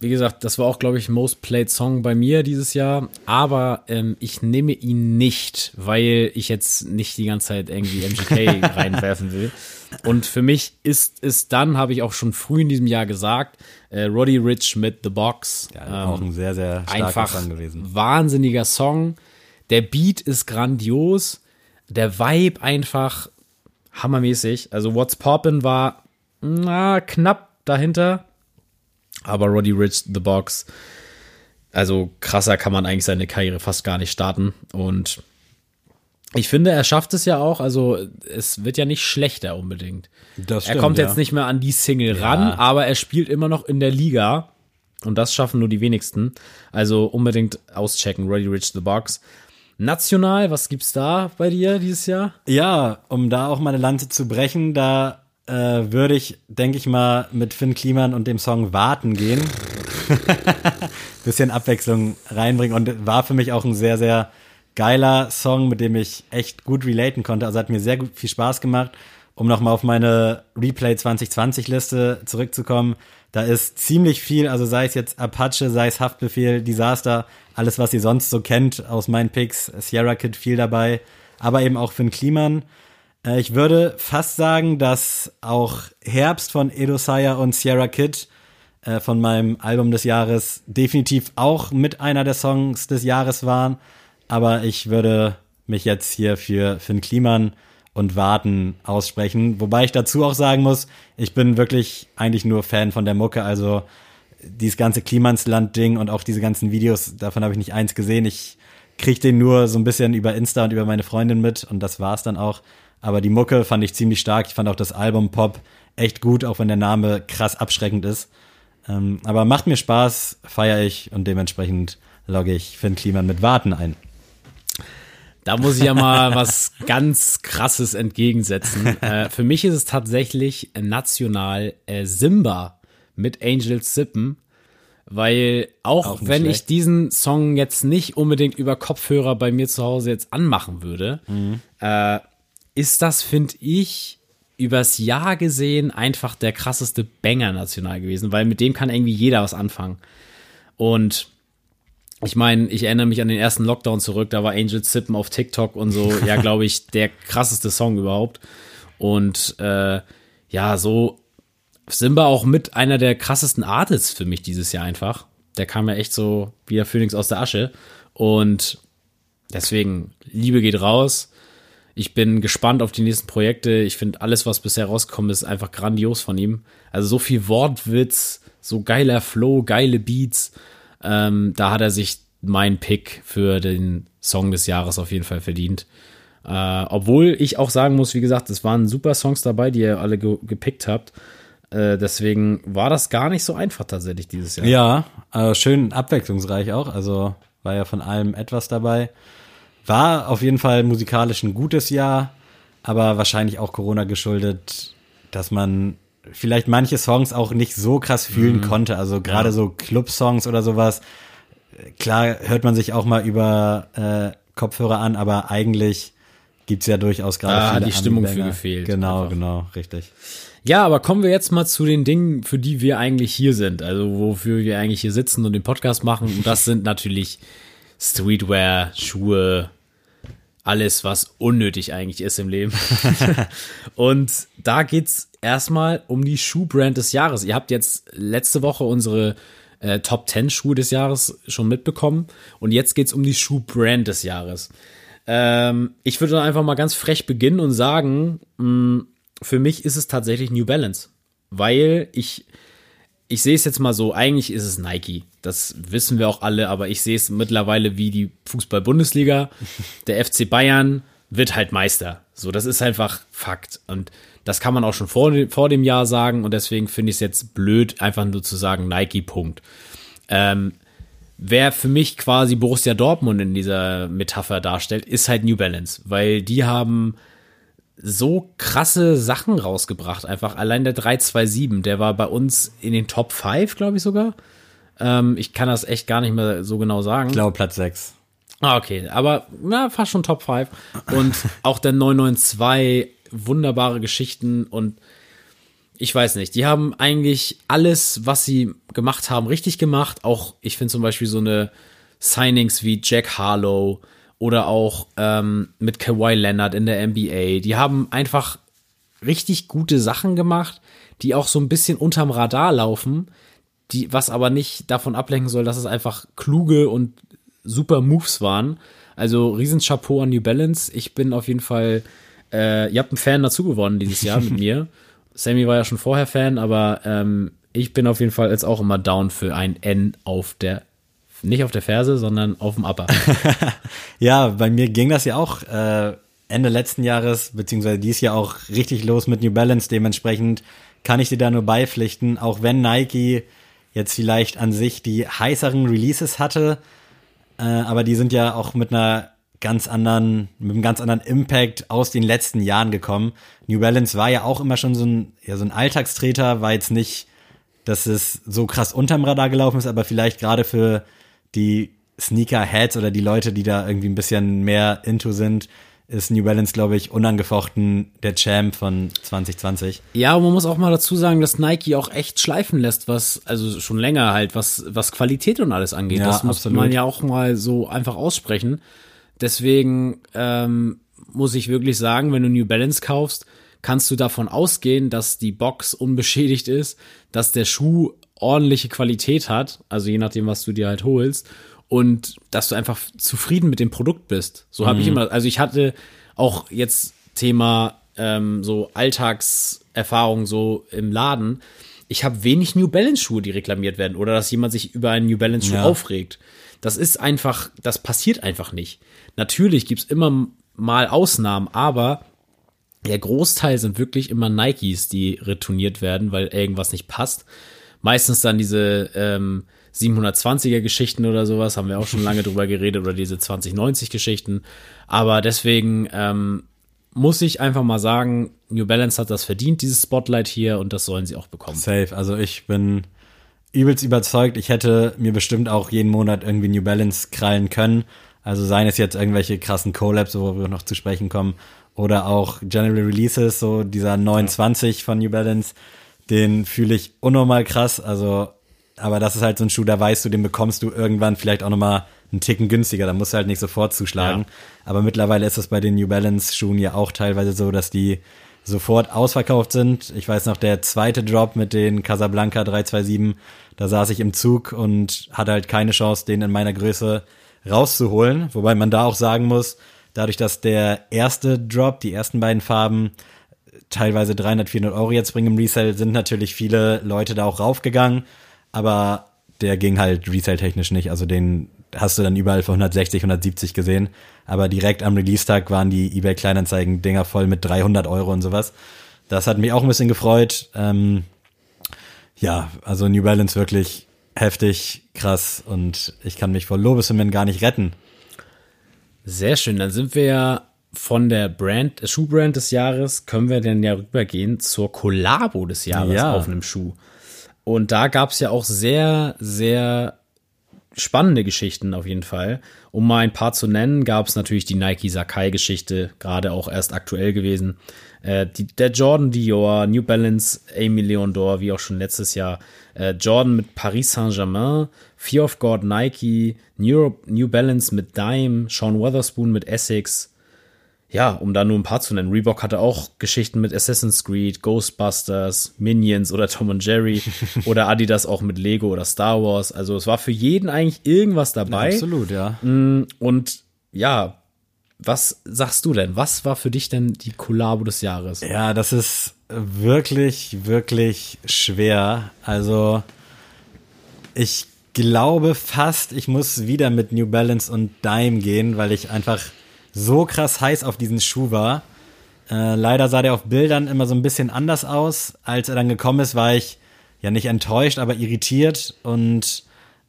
wie gesagt, das war auch, glaube ich, Most Played Song bei mir dieses Jahr. Aber ähm, ich nehme ihn nicht, weil ich jetzt nicht die ganze Zeit irgendwie MGK reinwerfen will. Und für mich ist es dann, habe ich auch schon früh in diesem Jahr gesagt, äh, Roddy Rich mit The Box. Ja, auch ein sehr, sehr starker Ähm, einfach Song gewesen. wahnsinniger Song. Der Beat ist grandios. Der Vibe einfach hammermäßig. Also What's Poppin' war na, knapp dahinter. Aber Roddy Rich, The Box, Also krasser kann man eigentlich seine Karriere fast gar nicht starten. Und ich finde, er schafft es ja auch. Also es wird ja nicht schlechter unbedingt. Das er stimmt, kommt ja. jetzt nicht mehr an die Single ran, aber er spielt immer noch in der Liga. Und das schaffen nur die wenigsten. Also unbedingt auschecken, Ready Rich the Box. National, was gibt's da bei dir dieses Jahr? Ja, um da auch meine Lanze zu brechen, da äh, würde ich, denke ich mal, mit Finn Kliman und dem Song Warten gehen. Bisschen Abwechslung reinbringen und war für mich auch ein sehr, sehr geiler Song, mit dem ich echt gut relaten konnte. Also hat mir sehr gut viel Spaß gemacht. Um nochmal auf meine Replay 2020 Liste zurückzukommen, da ist ziemlich viel, also sei es jetzt Apache, sei es Haftbefehl, Disaster, alles, was ihr sonst so kennt aus meinen Picks, Sierra Kid viel dabei, aber eben auch Finn Kliman. Äh, Ich würde fast sagen, dass auch Herbst von Edo Saya und Sierra Kid äh, von meinem Album des Jahres definitiv auch mit einer der Songs des Jahres waren. Aber ich würde mich jetzt hier für Finn Kliman und Warten aussprechen. Wobei ich dazu auch sagen muss, ich bin wirklich eigentlich nur Fan von der Mucke. Also dieses ganze Klimansland-Ding und auch diese ganzen Videos, davon habe ich nicht eins gesehen. Ich kriege den nur so ein bisschen über Insta und über meine Freundin mit und das war's dann auch. Aber die Mucke fand ich ziemlich stark. Ich fand auch das Album Pop echt gut, auch wenn der Name krass abschreckend ist. Ähm, aber macht mir Spaß, feiere ich und dementsprechend logge ich Finn Kliman mit Warten ein. Da muss ich ja mal was ganz krasses entgegensetzen. Äh, für mich ist es tatsächlich national äh, Simba mit Angels Sippen, weil auch, Auch wenn schlecht. ich diesen Song jetzt nicht unbedingt über Kopfhörer bei mir zu Hause jetzt anmachen würde, äh, ist das, finde ich, übers Jahr gesehen einfach der krasseste Banger national gewesen, weil mit dem kann irgendwie jeder was anfangen. Und ich meine, ich erinnere mich an den ersten Lockdown zurück, da war Angel Sippen auf TikTok und so, ja, glaube ich, der krasseste Song überhaupt. Und äh, ja, so Simba auch mit einer der krassesten Artists für mich dieses Jahr einfach. Der kam ja echt so wie der Phoenix aus der Asche. Und deswegen, Liebe geht raus. Ich bin gespannt auf die nächsten Projekte. Ich finde, alles, was bisher rausgekommen ist, einfach grandios von ihm. Also so viel Wortwitz, so geiler Flow, geile Beats. Ähm, da hat er sich meinen Pick für den Song des Jahres auf jeden Fall verdient. Äh, obwohl ich auch sagen muss, wie gesagt, es waren super Songs dabei, die ihr alle ge gepickt habt. Äh, deswegen war das gar nicht so einfach tatsächlich dieses Jahr. Ja, äh, schön abwechslungsreich auch. Also war ja von allem etwas dabei. War auf jeden Fall musikalisch ein gutes Jahr, aber wahrscheinlich auch Corona geschuldet, dass man vielleicht manche Songs auch nicht so krass fühlen konnte. Also gerade so Club-Songs oder sowas. Klar hört man sich auch mal über äh, Kopfhörer an, aber eigentlich gibt's ja durchaus gerade hat viele die Stimmung für gefehlt, Genau, einfach. genau, richtig. Ja, aber kommen wir jetzt mal zu den Dingen, für die wir eigentlich hier sind. Also wofür wir eigentlich hier sitzen und den Podcast machen. Und das sind natürlich Streetwear, Schuhe, alles, was unnötig eigentlich ist im Leben. und da geht's erstmal um die Schuhbrand des Jahres. Ihr habt jetzt letzte Woche unsere äh, Top 10 Schuhe des Jahres schon mitbekommen. Und jetzt geht's um die Schuhbrand des Jahres. Ähm, ich würde dann einfach mal ganz frech beginnen und sagen, mh, für mich ist es tatsächlich New Balance. Weil ich, ich sehe es jetzt mal so, eigentlich ist es Nike. Das wissen wir auch alle, aber ich sehe es mittlerweile wie die Fußball-Bundesliga. Der FC Bayern wird halt Meister. So, das ist einfach Fakt. Und das kann man auch schon vor, vor dem Jahr sagen. Und deswegen finde ich es jetzt blöd, einfach nur zu sagen Nike, Punkt. Ähm, wer für mich quasi Borussia Dortmund in dieser Metapher darstellt, ist halt New Balance, weil die haben so krasse Sachen rausgebracht. Einfach allein der 327, der war bei uns in den Top 5, glaube ich sogar. Ähm, ich kann das echt gar nicht mehr so genau sagen. Ich glaube Platz 6. Ah, okay, aber na, fast schon Top 5. Und auch der 992, wunderbare Geschichten und ich weiß nicht, die haben eigentlich alles, was sie gemacht haben, richtig gemacht. Auch, ich finde zum Beispiel so eine Signings wie Jack Harlow oder auch ähm, mit Kawhi Leonard in der NBA. Die haben einfach richtig gute Sachen gemacht, die auch so ein bisschen unterm Radar laufen, die, was aber nicht davon ablenken soll, dass es einfach kluge und super Moves waren. Also riesen Chapeau an New Balance. Ich bin auf jeden Fall, äh, ihr habt einen Fan dazu gewonnen dieses Jahr mit mir. Sammy war ja schon vorher Fan, aber ähm, ich bin auf jeden Fall jetzt auch immer down für ein N auf der nicht auf der Ferse, sondern auf dem Upper. Ja, bei mir ging das ja auch äh, Ende letzten Jahres, beziehungsweise dies Jahr auch richtig los mit New Balance. Dementsprechend kann ich dir da nur beipflichten, auch wenn Nike jetzt vielleicht an sich die heißeren Releases hatte, äh, aber die sind ja auch mit einer ganz anderen, mit einem ganz anderen Impact aus den letzten Jahren gekommen. New Balance war ja auch immer schon so ein, ja, so ein Alltagstreter, war jetzt nicht, dass es so krass unterm Radar gelaufen ist, aber vielleicht gerade für die Sneaker-Heads oder die Leute, die da irgendwie ein bisschen mehr into sind, ist New Balance, glaube ich, unangefochten der Champ von 2020. Ja, und man muss auch mal dazu sagen, dass Nike auch echt schleifen lässt, was, also schon länger halt, was, was Qualität und alles angeht. Ja, das muss absolut. man ja auch mal so einfach aussprechen. Deswegen ähm, muss ich wirklich sagen, wenn du New Balance kaufst, kannst du davon ausgehen, dass die Box unbeschädigt ist, dass der Schuh ordentliche Qualität hat, also je nachdem, was du dir halt holst, und dass du einfach zufrieden mit dem Produkt bist. So habe ich immer, also ich hatte auch jetzt Thema ähm, so Alltagserfahrung so im Laden. Ich habe wenig New Balance Schuhe, die reklamiert werden oder dass jemand sich über einen New Balance Schuh Ja. aufregt. Das ist einfach, das passiert einfach nicht. Natürlich gibt's immer mal Ausnahmen, aber der Großteil sind wirklich immer Nikes, die retourniert werden, weil irgendwas nicht passt. Meistens dann diese ähm, 720er Geschichten oder sowas, haben wir auch schon lange drüber geredet, oder diese 2090 Geschichten. Aber deswegen ähm, muss ich einfach mal sagen, New Balance hat das verdient, dieses Spotlight hier, und das sollen sie auch bekommen. Safe. Also ich bin übelst überzeugt. Ich hätte mir bestimmt auch jeden Monat irgendwie New Balance krallen können. Also seien es jetzt irgendwelche krassen Collabs, wo wir noch zu sprechen kommen, oder auch General Releases, so dieser 29 von New Balance, den fühle ich unnormal krass. Also, aber das ist halt so ein Schuh, da weißt du, den bekommst du irgendwann vielleicht auch nochmal einen Ticken günstiger. Da musst du halt nicht sofort zuschlagen. Ja. Aber mittlerweile ist es bei den New Balance Schuhen ja auch teilweise so, dass die sofort ausverkauft sind. Ich weiß noch, der zweite Drop mit den Casablanca 327, da saß ich im Zug und hatte halt keine Chance, den in meiner Größe rauszuholen. Wobei man da auch sagen muss, dadurch, dass der erste Drop, die ersten beiden Farben, teilweise 300, 400 Euro jetzt bringen im Resell, sind natürlich viele Leute da auch raufgegangen. Aber der ging halt Resell-technisch nicht. Also den hast du dann überall für 160, 170 gesehen. Aber direkt am Release-Tag waren die eBay-Kleinanzeigen-Dinger voll mit 300 Euro und sowas. Das hat mich auch ein bisschen gefreut. Ähm, ja, also New Balance wirklich heftig, krass und ich kann mich vor Lobeshymnen gar nicht retten. Sehr schön, dann sind wir ja von der Brand, Schuhbrand des Jahres, können wir dann ja rübergehen zur Kollabo des Jahres Ja. auf einem Schuh. Und da gab es ja auch sehr, sehr spannende Geschichten auf jeden Fall. Um mal ein paar zu nennen, gab es natürlich die Nike Sakai-Geschichte, gerade auch erst aktuell gewesen. Äh, die, der Jordan Dior, New Balance Amy Leon Dor, wie auch schon letztes Jahr. Äh, Jordan mit Paris Saint-Germain, Fear of God Nike, New, New Balance mit Dime, Sean Weatherspoon mit Essex, ja, um da nur ein paar zu nennen. Reebok hatte auch Geschichten mit Assassin's Creed, Ghostbusters, Minions oder Tom und Jerry oder Adidas auch mit Lego oder Star Wars. Also es war für jeden eigentlich irgendwas dabei. Absolut, ja. Und ja, was sagst du denn? Was war für dich denn die Kollabo des Jahres? Ja, das ist wirklich, wirklich schwer. Also ich glaube fast, ich muss wieder mit New Balance und Dime gehen, weil ich einfach so krass heiß auf diesen Schuh war. Äh, leider sah der auf Bildern immer so ein bisschen anders aus. Als er dann gekommen ist, war ich ja nicht enttäuscht, aber irritiert. Und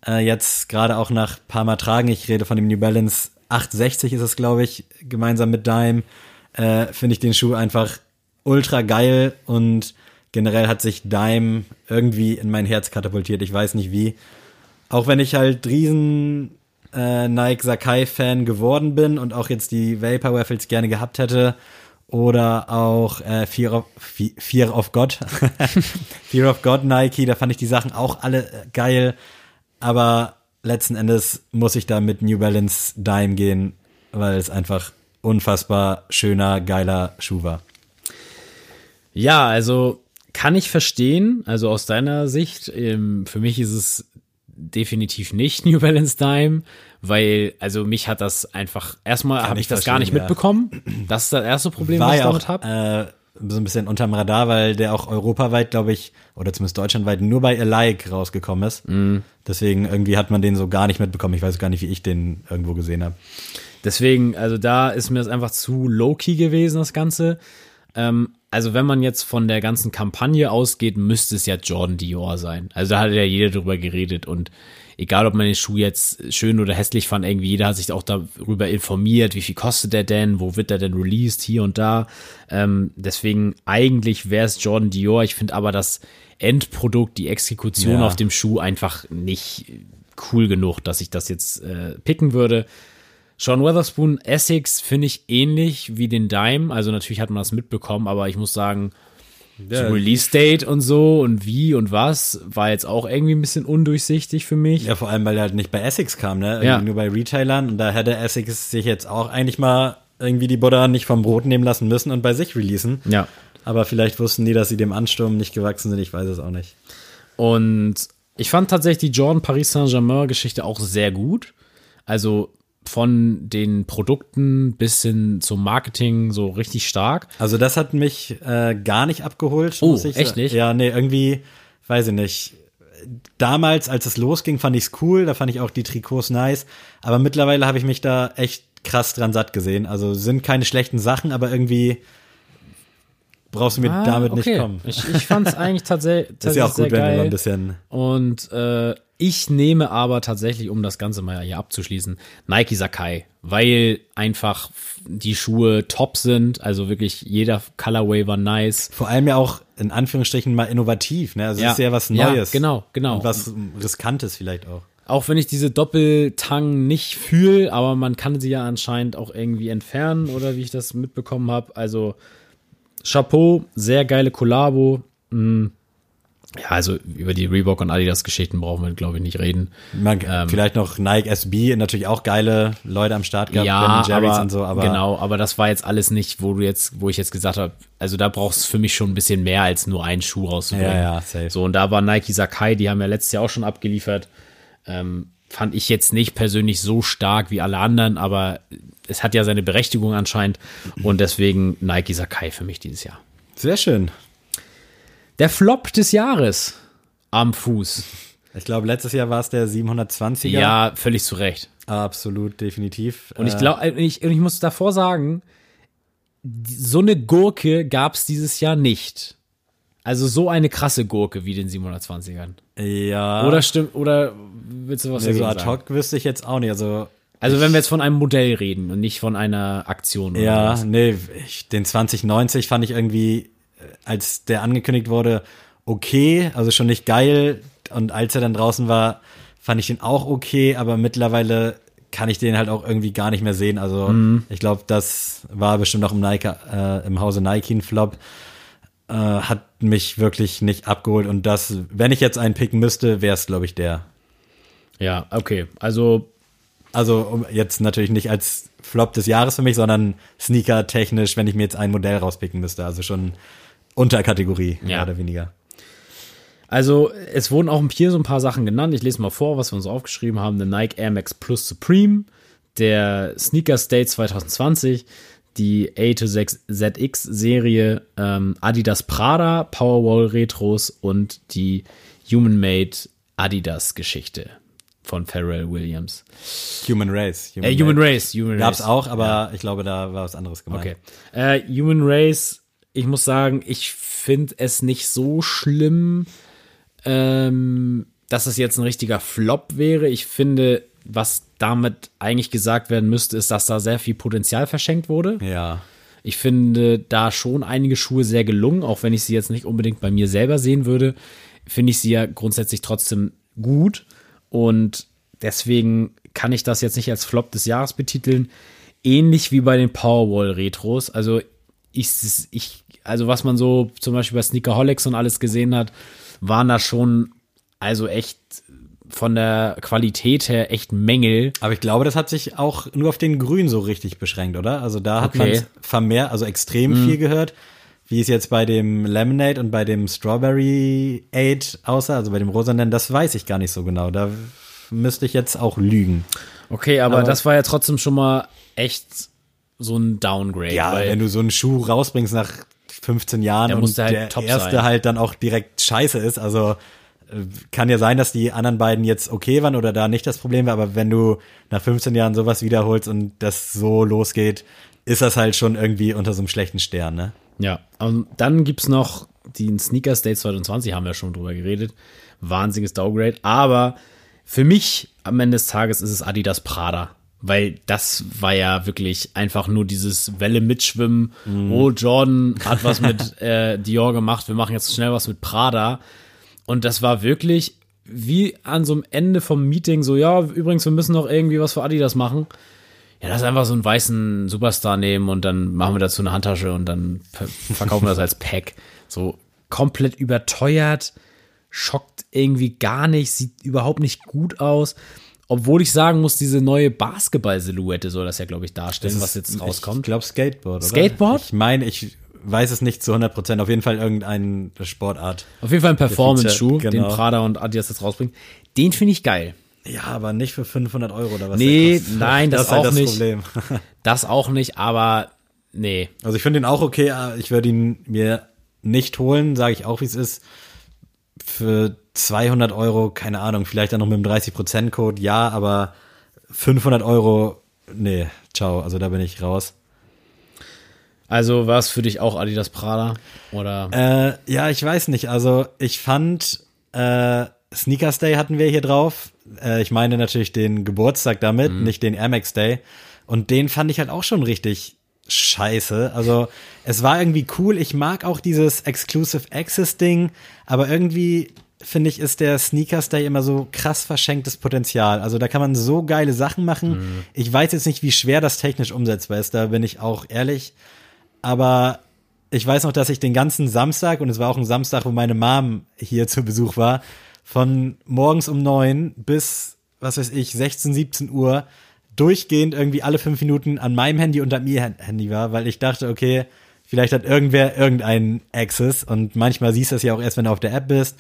äh, jetzt gerade auch nach paar Mal tragen, ich rede von dem New Balance 860 ist es, glaube ich, gemeinsam mit Dime, äh, finde ich den Schuh einfach ultra geil und generell hat sich Dime irgendwie in mein Herz katapultiert. Ich weiß nicht wie. Auch wenn ich halt riesen äh, Nike Sakai Fan geworden bin und auch jetzt die Vapor Waffles gerne gehabt hätte oder auch äh, Fear, of, Fe- Fear of God. Fear of God Nike, da fand ich die Sachen auch alle äh, geil, aber letzten Endes muss ich da mit New Balance Dime gehen, weil es einfach unfassbar schöner, geiler Schuh war. Ja, also kann ich verstehen, also aus deiner Sicht. Ähm, für mich ist es definitiv nicht New Balance Dime, weil, also mich hat das einfach, erstmal habe ich das gar nicht ja. mitbekommen. Das ist das erste Problem, was war ich ja damit habe. äh, so ein bisschen unterm Radar, weil der auch europaweit, glaube ich, oder zumindest deutschlandweit nur bei Alike rausgekommen ist. Deswegen irgendwie hat man den so gar nicht mitbekommen. Ich weiß gar nicht, wie ich den irgendwo gesehen habe. Deswegen, also da ist mir das einfach zu low-key gewesen, das Ganze. Ähm, also wenn man jetzt von der ganzen Kampagne ausgeht, müsste es ja Jordan Dior sein. Also da hat ja jeder drüber geredet und egal, ob man den Schuh jetzt schön oder hässlich fand, irgendwie jeder hat sich auch darüber informiert, wie viel kostet der denn, wo wird der denn released, hier und da. Ähm, deswegen eigentlich wäre es Jordan Dior. Ich finde aber das Endprodukt, die Exekution Ja. auf dem Schuh einfach nicht cool genug, dass ich das jetzt äh, picken würde. Sean Weatherspoon Essex finde ich ähnlich wie den Dime. Also natürlich hat man das mitbekommen, aber ich muss sagen, so Release Date und so und wie und was war jetzt auch irgendwie ein bisschen undurchsichtig für mich. Ja, vor allem, weil er halt nicht bei Essex kam, ne? Irgendwie Ja. nur bei Retailern. Und da hätte Essex sich jetzt auch eigentlich mal irgendwie die Butter nicht vom Brot nehmen lassen müssen und bei sich releasen. Ja. Aber vielleicht wussten die, dass sie dem Ansturm nicht gewachsen sind. Ich weiß es auch nicht. Und ich fand tatsächlich die Jordan Paris Saint-Germain-Geschichte auch sehr gut. Also von den Produkten bis hin zum Marketing so richtig stark. Also das hat mich äh, gar nicht abgeholt. Oh, echt sagen. nicht? Ja, nee, irgendwie, weiß ich nicht. Damals, als es losging, fand ich's cool. Da fand ich auch die Trikots nice. Aber mittlerweile habe ich mich da echt krass dran satt gesehen. Also sind keine schlechten Sachen, aber irgendwie brauchst du mir damit Ah, okay. nicht kommen. Ich, ich fand es eigentlich tatsächlich, ist ja auch gut, wenn du geil. ein bisschen. Und äh, ich nehme aber tatsächlich, um das Ganze mal hier abzuschließen, Nike Sakai, weil einfach die Schuhe top sind. Also wirklich jeder Colorway war nice. Vor allem ja auch in Anführungsstrichen mal innovativ. Ne? Also es ist ja was Ja, Neues. genau, genau. Und was Riskantes vielleicht auch. Auch wenn ich diese Doppeltang nicht fühle, aber man kann sie ja anscheinend auch irgendwie entfernen oder wie ich das mitbekommen habe. Also Chapeau, sehr geile Kollabo. Mm. Ja, also über die Reebok und Adidas Geschichten brauchen wir, glaube ich, nicht reden. Man, Ähm. vielleicht noch Nike SB, natürlich auch geile Leute am Start gehabt, Ben Jerry's aber, und so, aber genau, aber das war jetzt alles nicht, wo du jetzt, wo ich jetzt gesagt habe, also da brauchst du für mich schon ein bisschen mehr als nur einen Schuh rauszubringen. Ja, ja, safe. So und da war Nike Sakai, die haben ja letztes Jahr auch schon abgeliefert. Ähm, fand ich jetzt nicht persönlich so stark wie alle anderen, aber es hat ja seine Berechtigung anscheinend und deswegen Nike Sakai für mich dieses Jahr. sehr schön. Der Flop des Jahres am Fuß. Ich glaube, letztes Jahr war es der 720er. Ja, völlig zu Recht. Absolut, definitiv. Und ich Äh, glaube, ich, ich muss davor sagen, so eine Gurke gab es dieses Jahr nicht. Also so eine krasse Gurke wie den 720ern. ja, Oder stimmt, oder willst du was nee, so ad sagen? hoc wüsste ich jetzt auch nicht. Also, Also wenn wir jetzt von einem Modell reden und nicht von einer Aktion. Oder ja, sowas. nee, ich, den 2090 fand ich irgendwie, als der angekündigt wurde, okay, also schon nicht geil. Und als er dann draußen war, fand ich den auch okay, aber mittlerweile kann ich den halt auch irgendwie gar nicht mehr sehen. Also Mhm. ich glaube, das war bestimmt auch im, Nike, äh, im Hause Nike ein Flop. Äh, hat mich wirklich nicht abgeholt. Und das, wenn ich jetzt einen picken müsste, wäre es, glaube ich, der. Ja, okay. Also Also um, jetzt natürlich nicht als Flop des Jahres für mich, sondern Sneaker-technisch, wenn ich mir jetzt ein Modell rauspicken müsste. Also schon Unterkategorie, mehr Ja. oder weniger. Also, es wurden auch hier so ein paar Sachen genannt. Ich lese mal vor, was wir uns aufgeschrieben haben. Der Nike Air Max Plus Supreme, der Sneaker State 2020, die A to 6 ZX Serie, ähm, Adidas Prada, Powerwall Retros und die Human Made Adidas Geschichte von Pharrell Williams. Human Race. Äh, Human Race, Human Gab's Race. auch, aber ich glaube, da war was anderes gemeint. Okay. Äh, Human Race, ich muss sagen, ich finde es nicht so schlimm, ähm, dass es jetzt ein richtiger Flop wäre. Ich finde, was damit eigentlich gesagt werden müsste, ist, dass da sehr viel Potenzial verschenkt wurde. Ja. Ich finde da schon einige Schuhe sehr gelungen, auch wenn ich sie jetzt nicht unbedingt bei mir selber sehen würde, finde ich sie ja grundsätzlich trotzdem gut und deswegen kann ich das jetzt nicht als Flop des Jahres betiteln. Ähnlich wie bei den Powerwall Retros. Also ich, ich, also was man so zum Beispiel bei Sneakerholics und alles gesehen hat, waren da schon also echt von der Qualität her echt Mängel. Aber ich glaube, das hat sich auch nur auf den Grün so richtig beschränkt, oder? Also da hat Okay. man vermehrt, also extrem viel gehört. Wie es jetzt bei dem Lemonade und bei dem Strawberry Aid aussah, also bei dem Rosanen, das weiß ich gar nicht so genau. Da müsste ich jetzt auch lügen. Okay, aber, Aber- das war ja trotzdem schon mal echt so ein Downgrade. Ja, weil, wenn du so einen Schuh rausbringst nach 15 Jahren Der und halt der top erste sein. halt dann auch direkt scheiße ist. Also äh, kann ja sein, dass die anderen beiden jetzt okay waren oder da nicht das Problem war, aber wenn du nach 15 Jahren sowas wiederholst und das so losgeht, ist das halt schon irgendwie unter so einem schlechten Stern, ne? Ja, und dann gibt's noch den Sneakers Day 2020, haben wir schon drüber geredet. Wahnsinniges Downgrade. Aber für mich am Ende des Tages ist es Adidas Prada. Weil das war ja wirklich einfach nur dieses Welle mitschwimmen. Oh, Jordan hat was mit äh, Dior gemacht. Wir machen jetzt schnell was mit Prada. Und das war wirklich wie an so einem Ende vom Meeting so, ja, übrigens, wir müssen noch irgendwie was für Adidas machen. Ja, das ist einfach so einen weißen Superstar nehmen und dann machen wir dazu eine Handtasche und dann ver- verkaufen wir das als Pack. So komplett überteuert, schockt irgendwie gar nicht, sieht überhaupt nicht gut aus. Obwohl ich sagen muss, diese neue Basketball-Silhouette soll das ja, glaube ich, darstellen, was jetzt Ich rauskommt. glaube Skateboard, oder? Skateboard? Ich meine, ich weiß es nicht zu 100 Prozent. Auf jeden Fall irgendeine Sportart. Auf jeden Fall ein Performance-Schuh, Feature, den genau. Prada und Adidas jetzt rausbringen. Den finde ich geil. Ja, aber nicht für 500 Euro oder was. Nee, nein, das ist halt auch nicht. Problem. Das auch nicht, aber nee. Also ich finde ihn auch okay. aber Ich würde ihn mir nicht holen, sage ich auch, wie es ist. Für 200 Euro, keine Ahnung, vielleicht dann noch mit dem 30%-Code, ja, aber 500 Euro, nee, ciao, also da bin ich raus. Also war es für dich auch Adidas Prada? Oder? Äh, ja, ich weiß nicht. Also ich fand äh, Sneakers Day hatten wir hier drauf. Äh, ich meine natürlich den Geburtstag damit, nicht den Air Max Day. Und den fand ich halt auch schon richtig scheiße. Also es war irgendwie cool. Ich mag auch dieses Exclusive Access Ding, aber irgendwie finde ich, ist der Sneakers Day immer so krass verschenktes Potenzial. Also da kann man so geile Sachen machen. Ich weiß jetzt nicht, wie schwer das technisch umsetzbar ist, da bin ich auch ehrlich. Aber ich weiß noch, dass ich den ganzen Samstag, und es war auch ein Samstag, wo meine Mom hier zu Besuch war, von morgens um neun bis, was weiß ich, 16, 17 Uhr durchgehend irgendwie alle fünf Minuten an meinem Handy und an ihr Handy war, weil ich dachte, okay, vielleicht hat irgendwer irgendeinen Access und manchmal siehst du das ja auch erst, wenn du auf der App bist.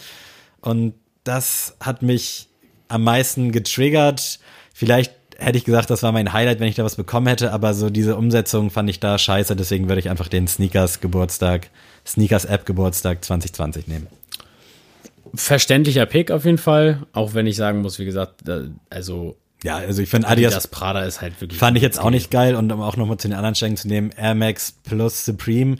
Und das hat mich am meisten getriggert. Vielleicht hätte ich gesagt, das war mein Highlight, wenn ich da was bekommen hätte, aber so diese Umsetzung fand ich da scheiße, deswegen würde ich einfach den Sneakers Geburtstag, Sneakers App Geburtstag 2020 nehmen. Verständlicher Pick auf jeden Fall. Auch wenn ich sagen muss, wie gesagt, also Ja, also ich finde Adidas, Adidas Prada ist halt wirklich. fand ich jetzt auch nicht geil und um auch nochmal zu den anderen Stärken zu nehmen, Air Max plus Supreme.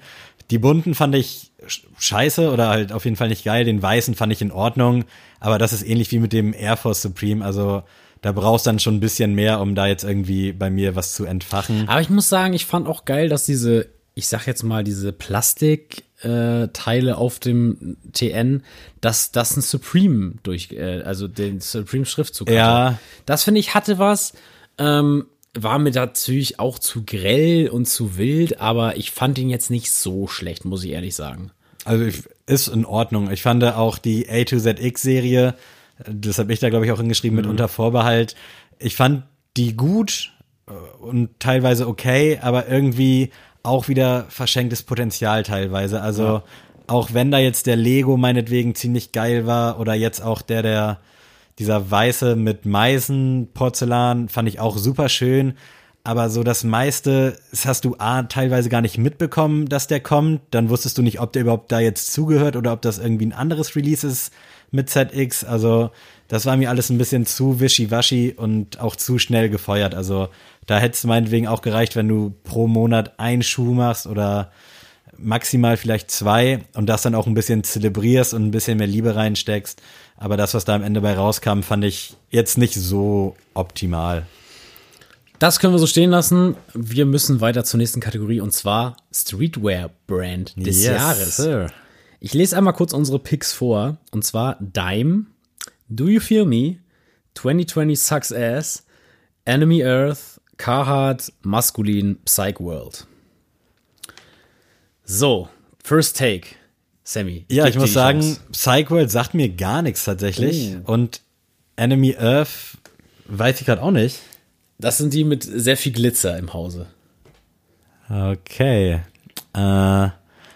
Die bunten fand ich sch- scheiße oder halt auf jeden Fall nicht geil. Den weißen fand ich in Ordnung, aber das ist ähnlich wie mit dem Air Force Supreme. Also da brauchst dann schon ein bisschen mehr, um da jetzt irgendwie bei mir was zu entfachen. Aber ich muss sagen, ich fand auch geil, dass diese, ich sag jetzt mal, diese Plastikteile äh, auf dem TN, dass das ein Supreme durch, äh, also den Supreme Schriftzug hatte. Ja. Das finde ich hatte was. Ähm, war mir natürlich auch zu grell und zu wild, aber ich fand ihn jetzt nicht so schlecht, muss ich ehrlich sagen. Also ich, ist in Ordnung. Ich fand auch die A to ZX Serie, das habe ich da glaube ich auch hingeschrieben mit unter Vorbehalt. Ich fand die gut äh, und teilweise okay, aber irgendwie auch wieder verschenktes Potenzial teilweise. Also auch wenn da jetzt der Lego meinetwegen ziemlich geil war oder jetzt auch der der dieser weiße mit Meisen Porzellan fand ich auch super schön. Aber so das meiste, das hast du A, teilweise gar nicht mitbekommen, dass der kommt. Dann wusstest du nicht, ob der überhaupt da jetzt zugehört oder ob das irgendwie ein anderes Release ist mit ZX. Also das war mir alles ein bisschen zu wischiwaschi und auch zu schnell gefeuert. Also da hätte es meinetwegen auch gereicht, wenn du pro Monat einen Schuh machst oder maximal vielleicht zwei und das dann auch ein bisschen zelebrierst und ein bisschen mehr Liebe reinsteckst. Aber das, was da am Ende bei rauskam, fand ich jetzt nicht so optimal. Das können wir so stehen lassen. Wir müssen weiter zur nächsten Kategorie und zwar Streetwear Brand des Jahres. Sir. Ich lese einmal kurz unsere Picks vor. Und zwar Dime, Do You Feel Me, 2020 Sucks Ass, Enemy Earth, Carhartt, Maskulin, Psych World. So, First Take. Sammy. Ja, ich muss sagen, Chance. Psychworld sagt mir gar nichts tatsächlich. Oh. Und Enemy Earth weiß ich gerade auch nicht. Das sind die mit sehr viel Glitzer im Hause. Okay. Äh,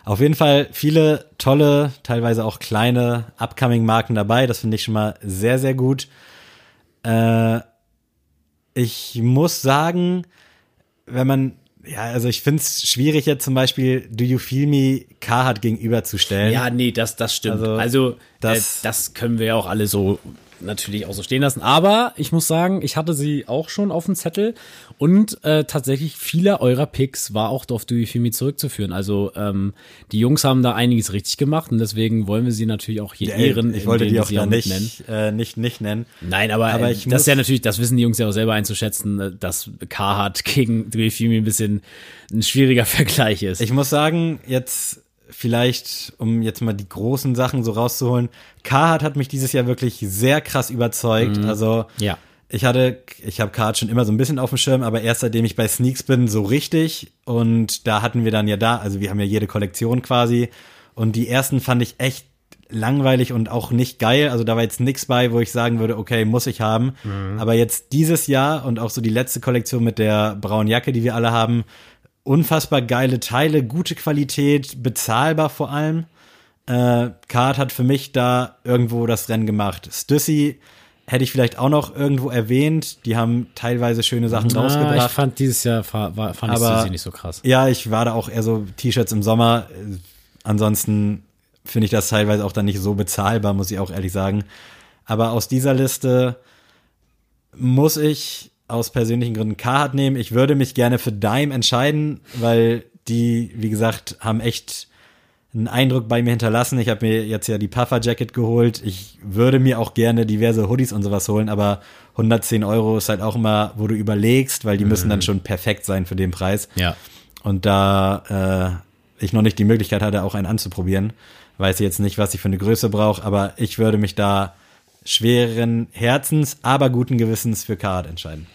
auf jeden Fall viele tolle, teilweise auch kleine Upcoming-Marken dabei. Das finde ich schon mal sehr, sehr gut. Äh, ich muss sagen, wenn man Ja, also ich find's schwierig jetzt zum Beispiel Do You Feel Me Carhartt gegenüberzustellen. Ja, nee, das, das stimmt. Also, Also, das- das, äh, das können wir ja auch alle so natürlich auch so stehen lassen. Aber ich muss sagen, ich hatte sie auch schon auf dem Zettel und äh, tatsächlich viele eurer Picks war auch auf Me zurückzuführen. Also ähm, die Jungs haben da einiges richtig gemacht und deswegen wollen wir sie natürlich auch hier Ey, ehren. ich wollte die auch mitnennen. nicht, äh, nicht, nicht nennen. Nein, aber, Aber äh, ich das ist ja natürlich, das wissen die Jungs ja auch selber einzuschätzen, äh, dass Carhartt gegen Me ein bisschen ein schwieriger Vergleich ist. Ich muss sagen, jetzt vielleicht, um jetzt mal die großen Sachen so rauszuholen, Carhartt hat mich dieses Jahr wirklich sehr krass überzeugt. Also Ja. ich hatte, ich habe Carhartt schon immer so ein bisschen auf dem Schirm, aber erst seitdem ich bei Sneaks bin, so richtig. Und da hatten wir dann ja da, also wir haben ja jede Kollektion quasi. Und die ersten fand ich echt langweilig und auch nicht geil. Also da war jetzt nichts bei, wo ich sagen würde, okay, muss ich haben. Aber jetzt dieses Jahr und auch so die letzte Kollektion mit der braunen Jacke, die wir alle haben, unfassbar geile Teile, gute Qualität, bezahlbar vor allem. Äh, Card hat für mich da irgendwo das Rennen gemacht. Stussy hätte ich vielleicht auch noch irgendwo erwähnt. Die haben teilweise schöne Sachen ich rausgebracht. fand dieses Jahr war, fand ich Aber- sie nicht so krass. Ja, ich war da auch eher so T-Shirts im Sommer. Ansonsten finde ich das teilweise auch dann nicht so bezahlbar, muss ich auch ehrlich sagen. Aber aus dieser Liste muss ich aus persönlichen Gründen Carhartt nehmen. Ich würde mich gerne für Dime entscheiden, weil die, wie gesagt, haben echt einen Eindruck bei mir hinterlassen. Ich habe mir jetzt ja die Puffer Jacket geholt. Ich würde mir auch gerne diverse Hoodies und sowas holen, aber 110 Euro ist halt auch immer, wo du überlegst, weil die müssen dann schon perfekt sein für den Preis. Ja. Und da äh, ich noch nicht die Möglichkeit hatte, auch einen anzuprobieren, weiß ich jetzt nicht, was ich für eine Größe brauche, aber ich würde mich da schweren Herzens, aber guten Gewissens für Card entscheiden.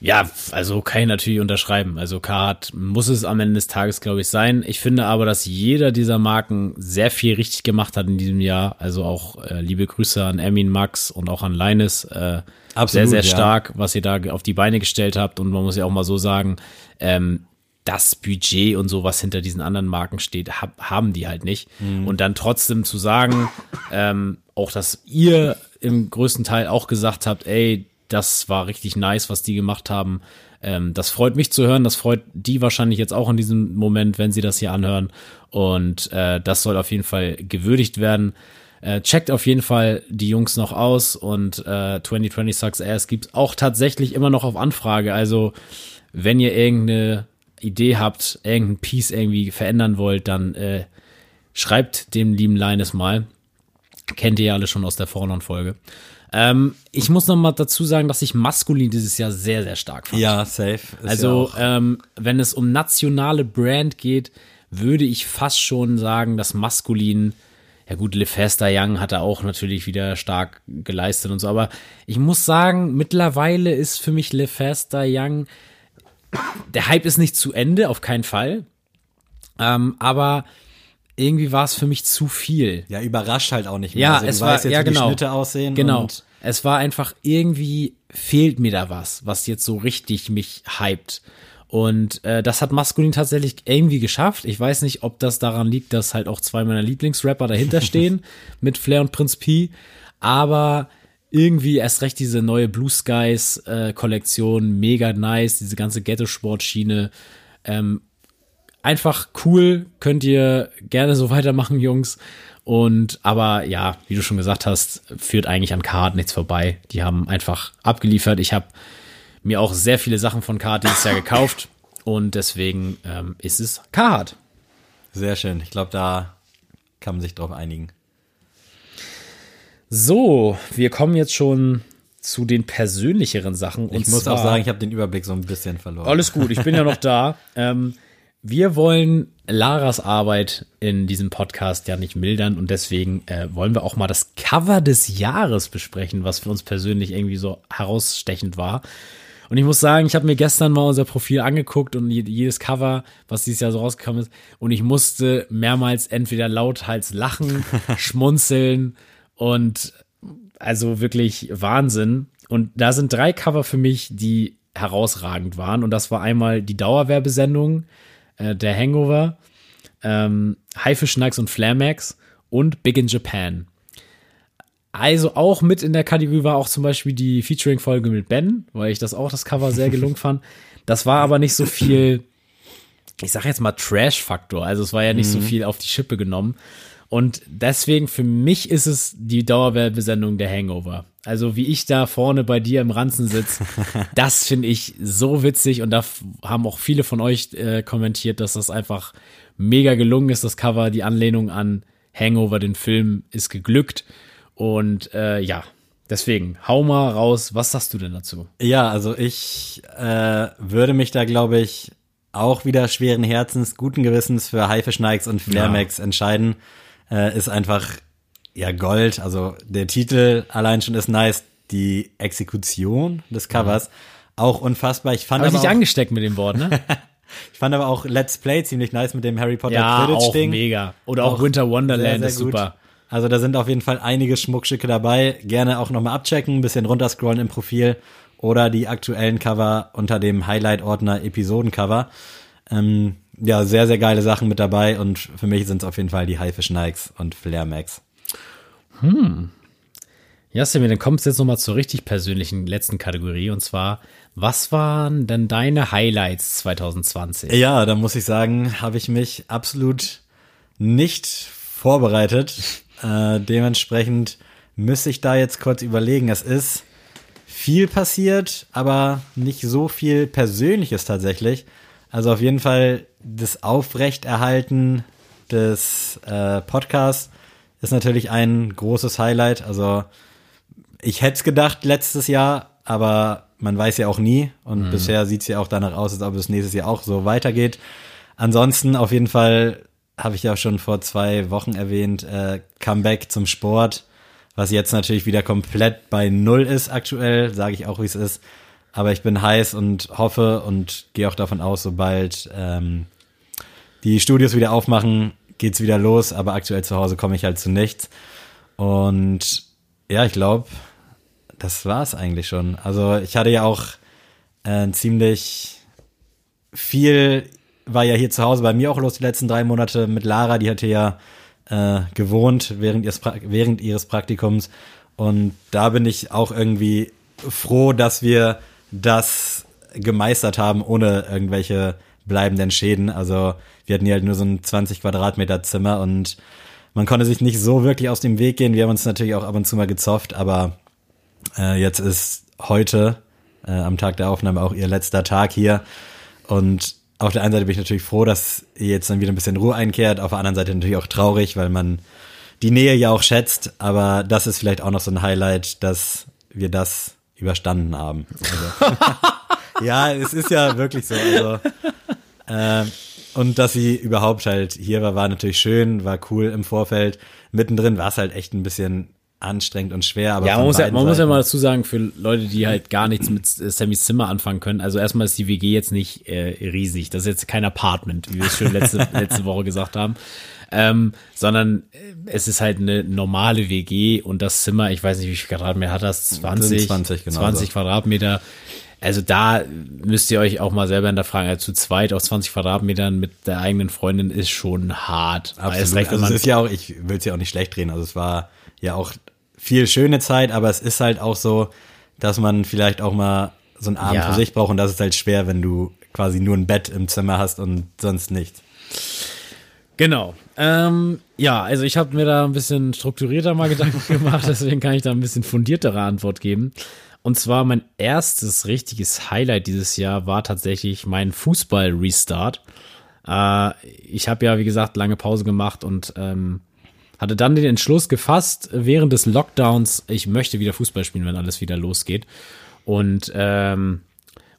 Ja, also kann ich natürlich unterschreiben. Also Carhartt muss es am Ende des Tages, glaube ich, sein. Ich finde aber, dass jeder dieser Marken sehr viel richtig gemacht hat in diesem Jahr. Also auch äh, liebe Grüße an Emin, Max und auch an Linus. Äh, Absolut, sehr, sehr ja. stark, was ihr da auf die Beine gestellt habt. Und man muss ja auch mal so sagen, ähm, das Budget und so, was hinter diesen anderen Marken steht, hab, haben die halt nicht. Mhm. Und dann trotzdem zu sagen, ähm, auch dass ihr im größten Teil auch gesagt habt, ey, das war richtig nice, was die gemacht haben. Ähm, das freut mich zu hören, das freut die wahrscheinlich jetzt auch in diesem Moment, wenn sie das hier anhören. Und äh, das soll auf jeden Fall gewürdigt werden. Äh, checkt auf jeden Fall die Jungs noch aus und äh, 2020 Sucks Ass gibt's auch tatsächlich immer noch auf Anfrage. Also wenn ihr irgendeine Idee habt, irgendein Piece irgendwie verändern wollt, dann äh, schreibt dem lieben Linus mal. Kennt ihr ja alle schon aus der Vornon-Folge. Ähm, ich muss noch mal dazu sagen, dass ich maskulin dieses Jahr sehr, sehr stark fand. Ja, safe. Also, ja ähm, wenn es um nationale Brand geht, würde ich fast schon sagen, dass maskulin, ja gut, LeFesta Young hat er auch natürlich wieder stark geleistet und so, aber ich muss sagen, mittlerweile ist für mich LeFesta Young, der Hype ist nicht zu Ende, auf keinen Fall, ähm, aber irgendwie war es für mich zu viel. ja, überrascht halt auch nicht mehr. Ja, also, es war, ja genau. die Schnitte aussehen. Genau. Es war einfach irgendwie fehlt mir da was, was jetzt so richtig mich hypt. Und äh, das hat Maskulin tatsächlich irgendwie geschafft. Ich weiß nicht, ob das daran liegt, dass halt auch zwei meiner Lieblingsrapper dahinter stehen mit Flair und Prinz P. Aber irgendwie erst recht diese neue Blue Skies äh, Kollektion, mega nice, diese ganze Ghetto-Sport-Schiene. Ähm, einfach cool, könnt ihr gerne so weitermachen, Jungs. Und aber ja, wie du schon gesagt hast, führt eigentlich an Card nichts vorbei. Die haben einfach abgeliefert. Ich habe mir auch sehr viele Sachen von Card dieses Jahr gekauft und deswegen ähm, ist es Card. sehr schön. Ich glaube, da kann man sich drauf einigen. So, wir kommen jetzt schon zu den persönlicheren Sachen. Ich muss auch sagen, ich habe den Überblick so ein bisschen verloren. Alles gut, ich bin ja noch da. Ähm, wir wollen Laras Arbeit in diesem Podcast ja nicht mildern und deswegen äh, wollen wir auch mal das Cover des Jahres besprechen, was für uns persönlich irgendwie so herausstechend war. Und ich muss sagen, ich habe mir gestern mal unser Profil angeguckt und je- jedes Cover, was dieses Jahr so rausgekommen ist, und ich musste mehrmals entweder lauthals lachen, schmunzeln und also wirklich Wahnsinn. Und da sind drei Cover für mich, die herausragend waren. Und das war einmal die Dauerwerbesendung, äh, der Hangover, ähm, Haifisch Snacks und Flamax und Big in Japan. Also auch mit in der Kategorie war auch zum Beispiel die Featuring-Folge mit Ben, weil ich das auch das Cover sehr gelungen fand. Das war aber nicht so viel, ich sag jetzt mal Trash-Faktor. Also es war ja nicht so viel auf die Schippe genommen. Und deswegen für mich ist es die Dauerwerbesendung der Hangover. Also wie ich da vorne bei dir im Ranzen sitze, das finde ich so witzig und da haben auch viele von euch äh, kommentiert, dass das einfach mega gelungen ist, das Cover, die Anlehnung an Hangover, den Film, ist geglückt. Und äh, ja, deswegen, hau mal raus, was sagst du denn dazu? Ja, also ich äh, würde mich da, glaube ich, auch wieder schweren Herzens, guten Gewissens für Haifischnikes und Flairmax entscheiden. Äh, ist einfach ja Gold. Also der Titel allein schon ist nice. Die Exekution des Covers auch unfassbar. Ich fand aber dich auch, angesteckt mit dem Wort, ne? ich fand aber auch Let's Play ziemlich nice mit dem Harry Potter ja, auch Quidditch-Ding. mega. Oder auch, Winter Wonderland Sehr, ist sehr gut. super. Also da sind auf jeden Fall einige Schmuckstücke dabei. Gerne auch nochmal abchecken, ein bisschen runterscrollen im Profil oder die aktuellen Cover unter dem Highlight-Ordner Episodencover. Ähm, ja, sehr, sehr geile Sachen mit dabei und für mich sind es auf jeden Fall die Haifisch Nikes und Flair Max. Ja, Sammy, dann kommst du jetzt nochmal zur richtig persönlichen letzten Kategorie und zwar, was waren denn deine Highlights 2020? Ja, da muss ich sagen, habe ich mich absolut nicht vorbereitet. Äh, dementsprechend müsste ich da jetzt kurz überlegen. Es ist viel passiert, aber nicht so viel Persönliches tatsächlich. Also auf jeden Fall das Aufrechterhalten des äh, Podcasts ist natürlich ein großes Highlight. Also ich hätte es gedacht letztes Jahr, aber man weiß ja auch nie. Und bisher sieht es ja auch danach aus, als ob es nächstes Jahr auch so weitergeht. Ansonsten auf jeden Fall habe ich ja schon vor zwei Wochen erwähnt, äh, Comeback zum Sport, was jetzt natürlich wieder komplett bei Null ist aktuell, sage ich auch, wie es ist. Aber ich bin heiß und hoffe und gehe auch davon aus, sobald ähm, die Studios wieder aufmachen, geht's wieder los. Aber aktuell zu Hause komme ich halt zu nichts. Und ja, ich glaube, das war's eigentlich schon. Also ich hatte ja auch äh, ziemlich viel, war ja hier zu Hause bei mir auch los die letzten drei Monate mit Lara, die hatte ja äh, gewohnt während ihres, pra während ihres Praktikums. Und da bin ich auch irgendwie froh, dass wir das gemeistert haben, ohne irgendwelche bleibenden Schäden. Also wir hatten hier halt nur so ein 20 Quadratmeter Zimmer und man konnte sich nicht so wirklich aus dem Weg gehen. Wir haben uns natürlich auch ab und zu mal gezofft, aber äh, jetzt ist heute äh, am Tag der Aufnahme auch ihr letzter Tag hier. Und auf der einen Seite bin ich natürlich froh, dass ihr jetzt dann wieder ein bisschen Ruhe einkehrt. Auf der anderen Seite natürlich auch traurig, weil man die Nähe ja auch schätzt. Aber das ist vielleicht auch noch so ein Highlight, dass wir das überstanden haben. Also, ja, es ist ja wirklich so. Also, äh, und dass sie überhaupt halt hier war, war natürlich schön, war cool im Vorfeld. Mittendrin war es halt echt ein bisschen anstrengend und schwer. Aber Ja, man muss ja, man muss ja mal dazu sagen, für Leute, die halt gar nichts mit Sammys Zimmer anfangen können. Also erstmal ist die WG jetzt nicht äh, riesig. Das ist jetzt kein Apartment, wie wir es schon letzte, letzte Woche gesagt haben. Ähm, sondern äh, es ist halt eine normale WG und das Zimmer, ich weiß nicht, wie viel Quadratmeter hat das? 20? 20, genau 20 so. Quadratmeter. Also da müsst ihr euch auch mal selber hinterfragen. Also zu zweit auf 20 Quadratmetern mit der eigenen Freundin ist schon hart. Absolut. recht, also es ist ja auch, ich will es ja auch nicht schlecht drehen. Also es war ja auch viel schöne Zeit, aber es ist halt auch so, dass man vielleicht auch mal so einen Abend Ja. für sich braucht und das ist halt schwer, wenn du quasi nur ein Bett im Zimmer hast und sonst nichts. Genau. Ähm, ja, also ich habe mir da ein bisschen strukturierter mal Gedanken gemacht, deswegen kann ich da ein bisschen fundiertere Antwort geben. Und zwar mein erstes richtiges Highlight dieses Jahr war tatsächlich mein Fußball-Restart. Äh, ich habe ja, wie gesagt, lange Pause gemacht und ähm, hatte dann den Entschluss gefasst, während des Lockdowns, ich möchte wieder Fußball spielen, wenn alles wieder losgeht. Und ähm,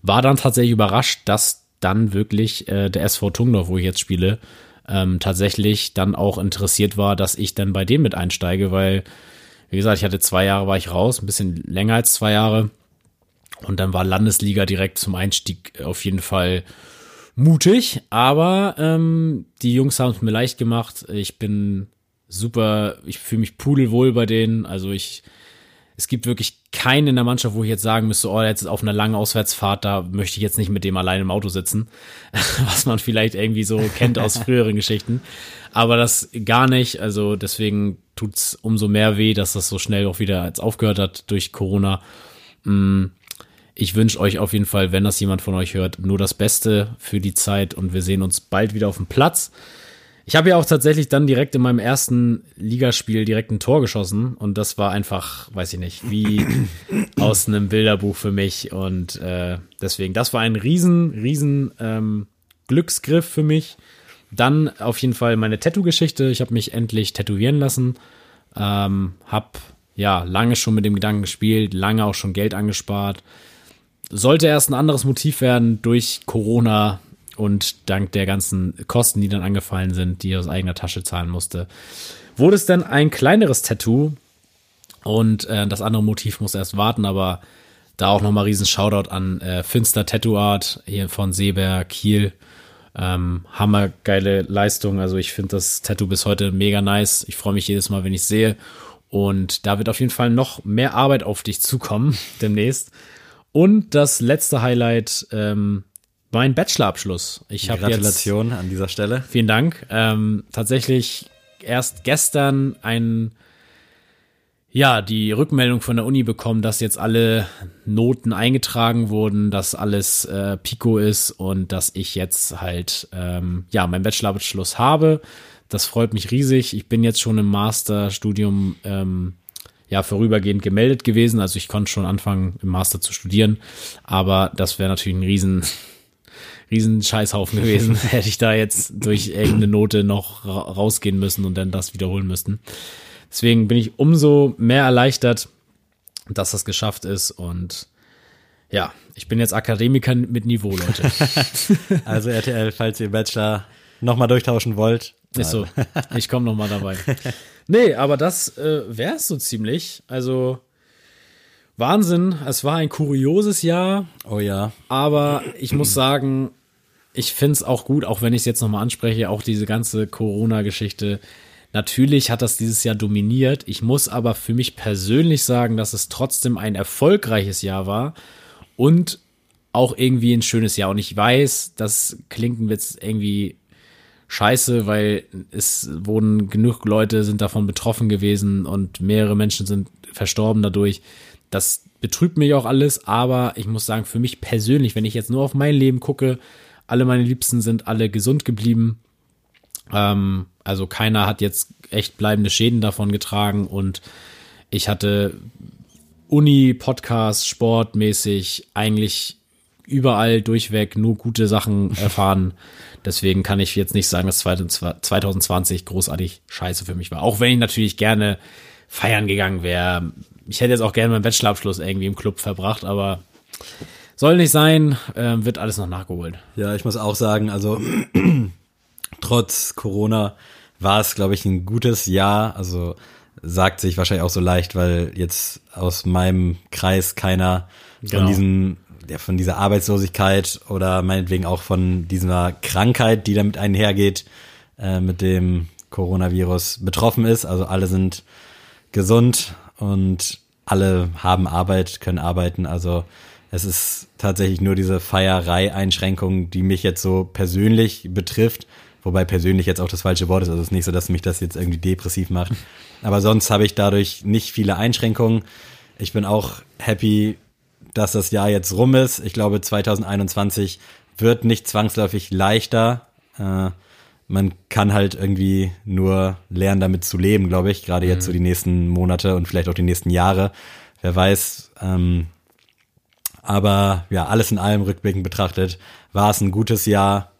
war dann tatsächlich überrascht, dass dann wirklich äh, der SV Tungdorf, wo ich jetzt spiele, ähm, tatsächlich dann auch interessiert war, dass ich dann bei dem mit einsteige, weil, wie gesagt, ich hatte zwei Jahre, war ich raus, ein bisschen länger als zwei Jahre. Und dann war Landesliga direkt zum Einstieg auf jeden Fall mutig, aber ähm, die Jungs haben es mir leicht gemacht. Ich bin super, ich fühle mich pudelwohl bei denen. Also ich, es gibt wirklich keinen in der Mannschaft, wo ich jetzt sagen müsste, oh, jetzt ist auf einer langen Auswärtsfahrt, da möchte ich jetzt nicht mit dem allein im Auto sitzen, was man vielleicht irgendwie so kennt aus früheren Geschichten. Aber das gar nicht. Also deswegen tut's umso mehr weh, dass das so schnell auch wieder jetzt aufgehört hat durch Corona. Mm, Ich wünsche euch auf jeden Fall, wenn das jemand von euch hört, nur das Beste für die Zeit und wir sehen uns bald wieder auf dem Platz. Ich habe ja auch tatsächlich dann direkt in meinem ersten Ligaspiel direkt ein Tor geschossen und das war einfach, weiß ich nicht, wie aus einem Bilderbuch für mich und äh, deswegen, das war ein riesen, riesen ähm, Glücksgriff für mich. Dann auf jeden Fall meine Tattoo-Geschichte. Ich habe mich endlich tätowieren lassen. Ähm, hab ja lange schon mit dem Gedanken gespielt, lange auch schon Geld angespart. Sollte erst ein anderes Motiv werden durch Corona und dank der ganzen Kosten, die dann angefallen sind, die ich aus eigener Tasche zahlen musste, wurde es dann ein kleineres Tattoo und äh, das andere Motiv muss erst warten, aber da auch nochmal riesen Shoutout an äh, Finster Tattoo Art hier von Seeberg, Kiel. Ähm, hammergeile Leistung. Also ich finde das Tattoo bis heute mega nice. Ich freue mich jedes Mal, wenn ich sehe. Und da wird auf jeden Fall noch mehr Arbeit auf dich zukommen demnächst. Und das letzte Highlight, ähm, mein Bachelorabschluss. Ich habe jetzt Gratulation an dieser Stelle. Vielen Dank. Ähm, tatsächlich erst gestern ein, ja, die Rückmeldung von der Uni bekommen, dass jetzt alle Noten eingetragen wurden, dass alles äh, Pico ist und dass ich jetzt halt, ähm, ja, meinen Bachelorabschluss habe. Das freut mich riesig. Ich bin jetzt schon im Masterstudium, ähm, ja, vorübergehend gemeldet gewesen. Also ich konnte schon anfangen, im Master zu studieren. Aber das wäre natürlich ein riesen, riesen Scheißhaufen gewesen, hätte ich da jetzt durch irgendeine Note noch ra rausgehen müssen und dann das wiederholen müssten. Deswegen bin ich umso mehr erleichtert, dass das geschafft ist und ja, ich bin jetzt Akademiker mit Niveau, Leute. Also RTL, falls ihr Bachelor nochmal durchtauschen wollt. Ist so. Ich komme noch mal dabei. Nee, aber das äh, wäre es so ziemlich. Also Wahnsinn. Es war ein kurioses Jahr. Oh ja. Aber ich muss sagen, ich find's auch gut, auch wenn ich es jetzt nochmal anspreche, auch diese ganze Corona-Geschichte. Natürlich hat das dieses Jahr dominiert. Ich muss aber für mich persönlich sagen, dass es trotzdem ein erfolgreiches Jahr war und auch irgendwie ein schönes Jahr. Und ich weiß, das klingt jetzt irgendwie scheiße, weil es wurden genug Leute sind davon betroffen gewesen und mehrere Menschen sind verstorben dadurch. Das betrübt mich auch alles, aber ich muss sagen, für mich persönlich, wenn ich jetzt nur auf mein Leben gucke, alle meine Liebsten sind alle gesund geblieben. Ähm, also keiner hat jetzt echt bleibende Schäden davon getragen und ich hatte Uni, Podcast, sportmäßig eigentlich überall durchweg nur gute Sachen erfahren. Deswegen kann ich jetzt nicht sagen, dass 2020 großartig scheiße für mich war. Auch wenn ich natürlich gerne feiern gegangen wäre. Ich hätte jetzt auch gerne meinen Bachelorabschluss irgendwie im Club verbracht, aber soll nicht sein, äh, wird alles noch nachgeholt. Ja, ich muss auch sagen, also trotz Corona war es, glaube ich, ein gutes Jahr. Also sagt sich wahrscheinlich auch so leicht, weil jetzt aus meinem Kreis keiner von Genau. diesem, ja, von dieser Arbeitslosigkeit oder meinetwegen auch von dieser Krankheit, die damit einhergeht, äh, mit dem Coronavirus betroffen ist. Also alle sind gesund und alle haben Arbeit, können arbeiten. Also es ist tatsächlich nur diese Feierei-Einschränkung, die mich jetzt so persönlich betrifft. Wobei persönlich jetzt auch das falsche Wort ist. Also es ist nicht so, dass mich das jetzt irgendwie depressiv macht. Aber sonst habe ich dadurch nicht viele Einschränkungen. Ich bin auch happy, dass das Jahr jetzt rum ist. Ich glaube, 2021 wird nicht zwangsläufig leichter. Äh, man kann halt irgendwie nur lernen, damit zu leben, glaube ich. Gerade jetzt so die nächsten Monate und vielleicht auch die nächsten Jahre. Wer weiß. Ähm, aber ja, alles in allem rückblickend betrachtet, war es ein gutes Jahr.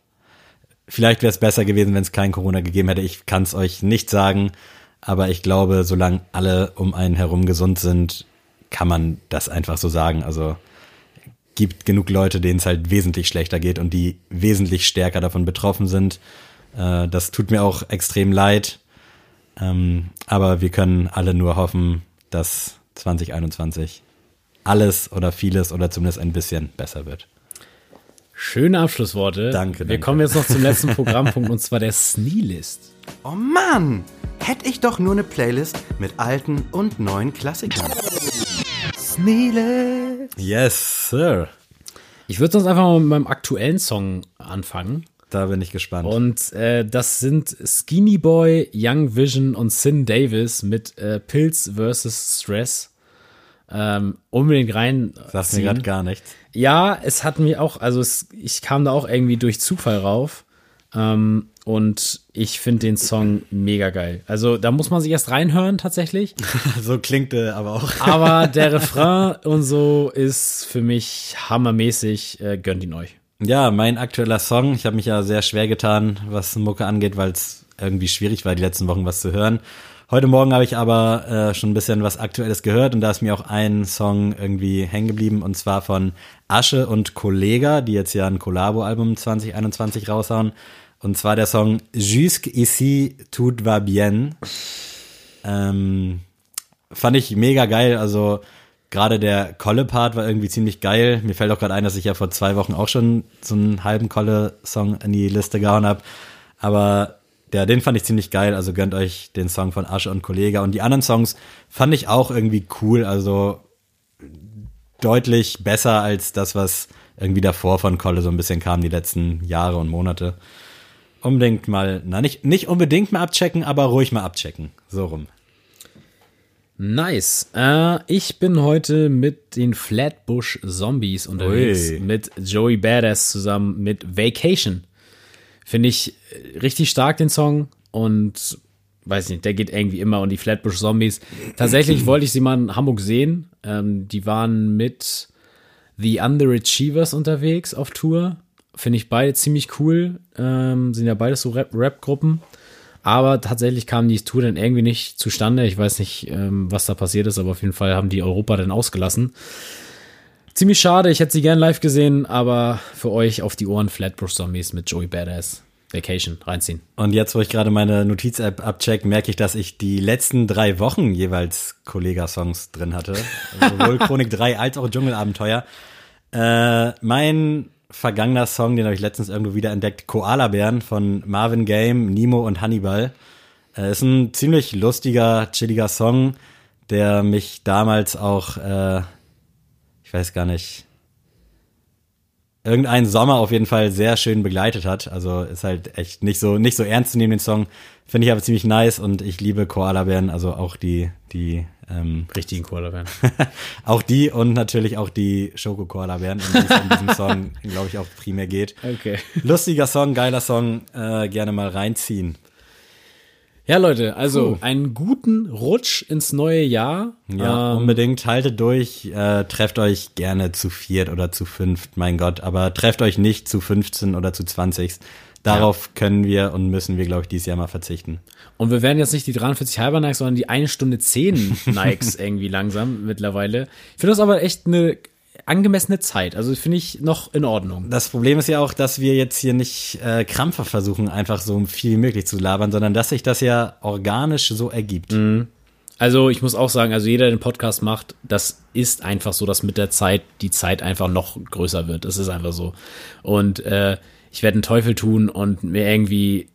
Vielleicht wäre es besser gewesen, wenn es kein Corona gegeben hätte. Ich kann es euch nicht sagen. Aber ich glaube, solange alle um einen herum gesund sind, kann man das einfach so sagen. Also gibt genug Leute, denen es halt wesentlich schlechter geht und die wesentlich stärker davon betroffen sind. Äh, das tut mir auch extrem leid. Ähm, aber wir können alle nur hoffen, dass 2021 alles oder vieles oder zumindest ein bisschen besser wird. Schöne Abschlussworte. Danke, Wir danke. kommen jetzt noch zum letzten Programmpunkt und zwar der Sneelist. Oh Mann! Hätte ich doch nur eine Playlist mit alten und neuen Klassikern. Sneele. Yes, Sir. Ich würde sonst einfach mal mit meinem aktuellen Song anfangen. Da bin ich gespannt. Und äh, das sind Skinny Boy, Young Vision und Sin Davis mit äh, Pilz vs. Stress. Ähm, unbedingt rein. Sagst mir gerade gar nichts. Ja, es hat mir auch, also es, ich kam da auch irgendwie durch Zufall rauf. Ähm, und ich finde den Song mega geil. Also da muss man sich erst reinhören tatsächlich. so klingt er aber auch. Aber der Refrain und so ist für mich hammermäßig. Äh, gönnt ihn euch. Ja, mein aktueller Song. Ich habe mich ja sehr schwer getan, was Mucke angeht, weil es irgendwie schwierig war, die letzten Wochen was zu hören. Heute Morgen habe ich aber äh, schon ein bisschen was Aktuelles gehört und da ist mir auch ein Song irgendwie hängen geblieben und zwar von Asche und Kollega, die jetzt ja ein Collabo-Album 2021 raushauen. Und zwar der Song Jusque ici tout va bien. Ähm, fand ich mega geil. Also gerade der Kolle-Part war irgendwie ziemlich geil. Mir fällt auch gerade ein, dass ich ja vor zwei Wochen auch schon so einen halben Kolle-Song in die Liste gehauen habe. Aber ja, den fand ich ziemlich geil. Also gönnt euch den Song von Asche und Kollege. Und die anderen Songs fand ich auch irgendwie cool. Also deutlich besser als das, was irgendwie davor von Kolle so ein bisschen kam, die letzten Jahre und Monate. Unbedingt mal, na, nicht, nicht unbedingt mal abchecken, aber ruhig mal abchecken. So rum. Nice. Äh, ich bin heute mit den Flatbush Zombies unterwegs. Ui. Mit Joey Badass zusammen mit Vacation. Finde ich richtig stark den Song und weiß nicht, der geht irgendwie immer und die Flatbush Zombies. Tatsächlich wollte ich sie mal in Hamburg sehen. Ähm, die waren mit The Underachievers unterwegs auf Tour. Finde ich beide ziemlich cool. Ähm, sind ja beides so Rap- Rap-Gruppen. Aber tatsächlich kam die Tour dann irgendwie nicht zustande. Ich weiß nicht, ähm, was da passiert ist, aber auf jeden Fall haben die Europa dann ausgelassen. Ziemlich schade, ich hätte sie gern live gesehen, aber für euch auf die Ohren Flatbush Zombies mit Joey Badass. Vacation reinziehen. Und jetzt, wo ich gerade meine Notiz-App abcheck, merke ich, dass ich die letzten drei Wochen jeweils Kollega-Songs drin hatte. Also Sowohl Chronik 3 als auch Dschungelabenteuer. Äh, mein vergangener Song, den habe ich letztens irgendwo wieder entdeckt, Koala-Bären von Marvin Game, Nemo und Hannibal. Äh, ist ein ziemlich lustiger, chilliger Song, der mich damals auch, äh, ich weiß gar nicht, irgendeinen Sommer auf jeden Fall sehr schön begleitet hat. Also ist halt echt nicht so, nicht so ernst zu nehmen, den Song. Finde ich aber ziemlich nice und ich liebe Koala-Bären, also auch die, die, ähm, Richtigen Koala-Bären. auch die und natürlich auch die Schoko-Koala-Bären, um die es in diesem Song, glaube ich, auch primär geht. Okay. Lustiger Song, geiler Song, äh, gerne mal reinziehen. Ja, Leute, also einen guten Rutsch ins neue Jahr. Ja, Ähm, unbedingt, haltet durch, äh, trefft euch gerne zu viert oder zu fünft, mein Gott, aber trefft euch nicht zu 15 oder zu 20. Darauf können wir und müssen wir, glaube ich, dieses Jahr mal verzichten. Und wir werden jetzt nicht die 43 halber Nikes, sondern die 1 Stunde 10 Nikes irgendwie langsam mittlerweile. Ich finde das aber echt eine angemessene Zeit. Also finde ich noch in Ordnung. Das Problem ist ja auch, dass wir jetzt hier nicht äh, krampfhaft versuchen, einfach so viel wie möglich zu labern, sondern dass sich das ja organisch so ergibt. Also ich muss auch sagen, also jeder, der den Podcast macht, das ist einfach so, dass mit der Zeit die Zeit einfach noch größer wird. Das ist einfach so. Und äh, ich werde einen Teufel tun und mir irgendwie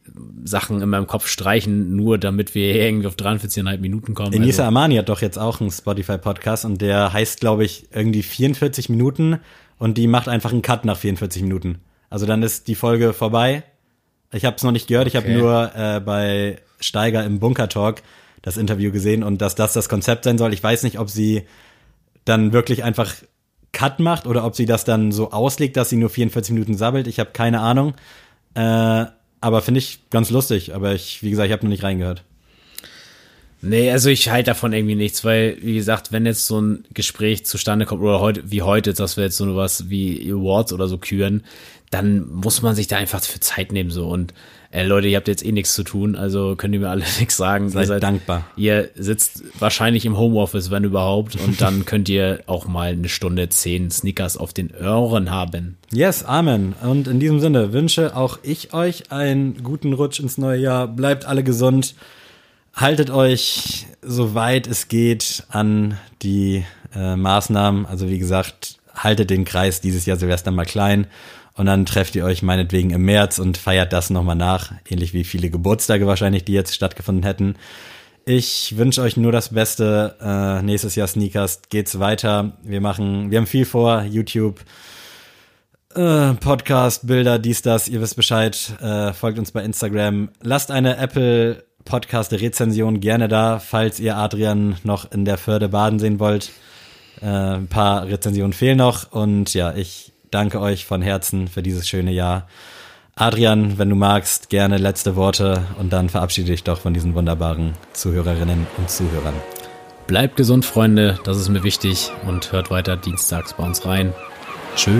Sachen in meinem Kopf streichen, nur damit wir irgendwie auf 43,5 Minuten kommen. Enisa Also, Amani hat doch jetzt auch einen Spotify-Podcast und der heißt, glaube ich, irgendwie 44 Minuten und die macht einfach einen Cut nach 44 Minuten. Also dann ist die Folge vorbei. Ich habe es noch nicht gehört, ich habe Okay. nur äh, bei Steiger im Bunker Talk das Interview gesehen und dass das das Konzept sein soll. Ich weiß nicht, ob sie dann wirklich einfach Cut macht oder ob sie das dann so auslegt, dass sie nur 44 Minuten sabbelt. Ich habe keine Ahnung. Äh, aber finde ich ganz lustig. Aber ich, wie gesagt, ich habe noch nicht reingehört. Nee, also ich halte davon irgendwie nichts, weil, wie gesagt, wenn jetzt so ein Gespräch zustande kommt, oder heute, wie heute, dass wir jetzt so was wie Awards oder so küren, dann muss man sich da einfach für Zeit nehmen, so. Und äh, Leute, ihr habt jetzt eh nichts zu tun, also könnt ihr mir alle nichts sagen. Seid ihr dankbar. Ihr sitzt wahrscheinlich im Homeoffice, wenn überhaupt, und dann könnt ihr auch mal eine Stunde zehn Sneakers auf den Ohren haben. Yes, Amen. Und in diesem Sinne wünsche auch ich euch einen guten Rutsch ins neue Jahr. Bleibt alle gesund. Haltet euch, soweit es geht, an die äh, Maßnahmen. Also wie gesagt, haltet den Kreis dieses Jahr Silvester mal klein. Und dann trefft ihr euch meinetwegen im März und feiert das nochmal nach. Ähnlich wie viele Geburtstage wahrscheinlich, die jetzt stattgefunden hätten. Ich wünsche euch nur das Beste. Äh, nächstes Jahr Sneakers geht's weiter. Wir machen, wir haben viel vor. YouTube, Äh, Podcast, Bilder, dies, das, ihr wisst Bescheid. Äh, folgt uns bei Instagram. Lasst eine Apple Podcast Rezension gerne da, falls ihr Adrian noch in der Förde baden sehen wollt. Äh, ein paar Rezensionen fehlen noch und ja, ich danke euch von Herzen für dieses schöne Jahr. Adrian, wenn du magst, gerne letzte Worte und dann verabschiede dich doch von diesen wunderbaren Zuhörerinnen und Zuhörern. Bleibt gesund, Freunde, das ist mir wichtig und hört weiter dienstags bei uns rein. Tschüss.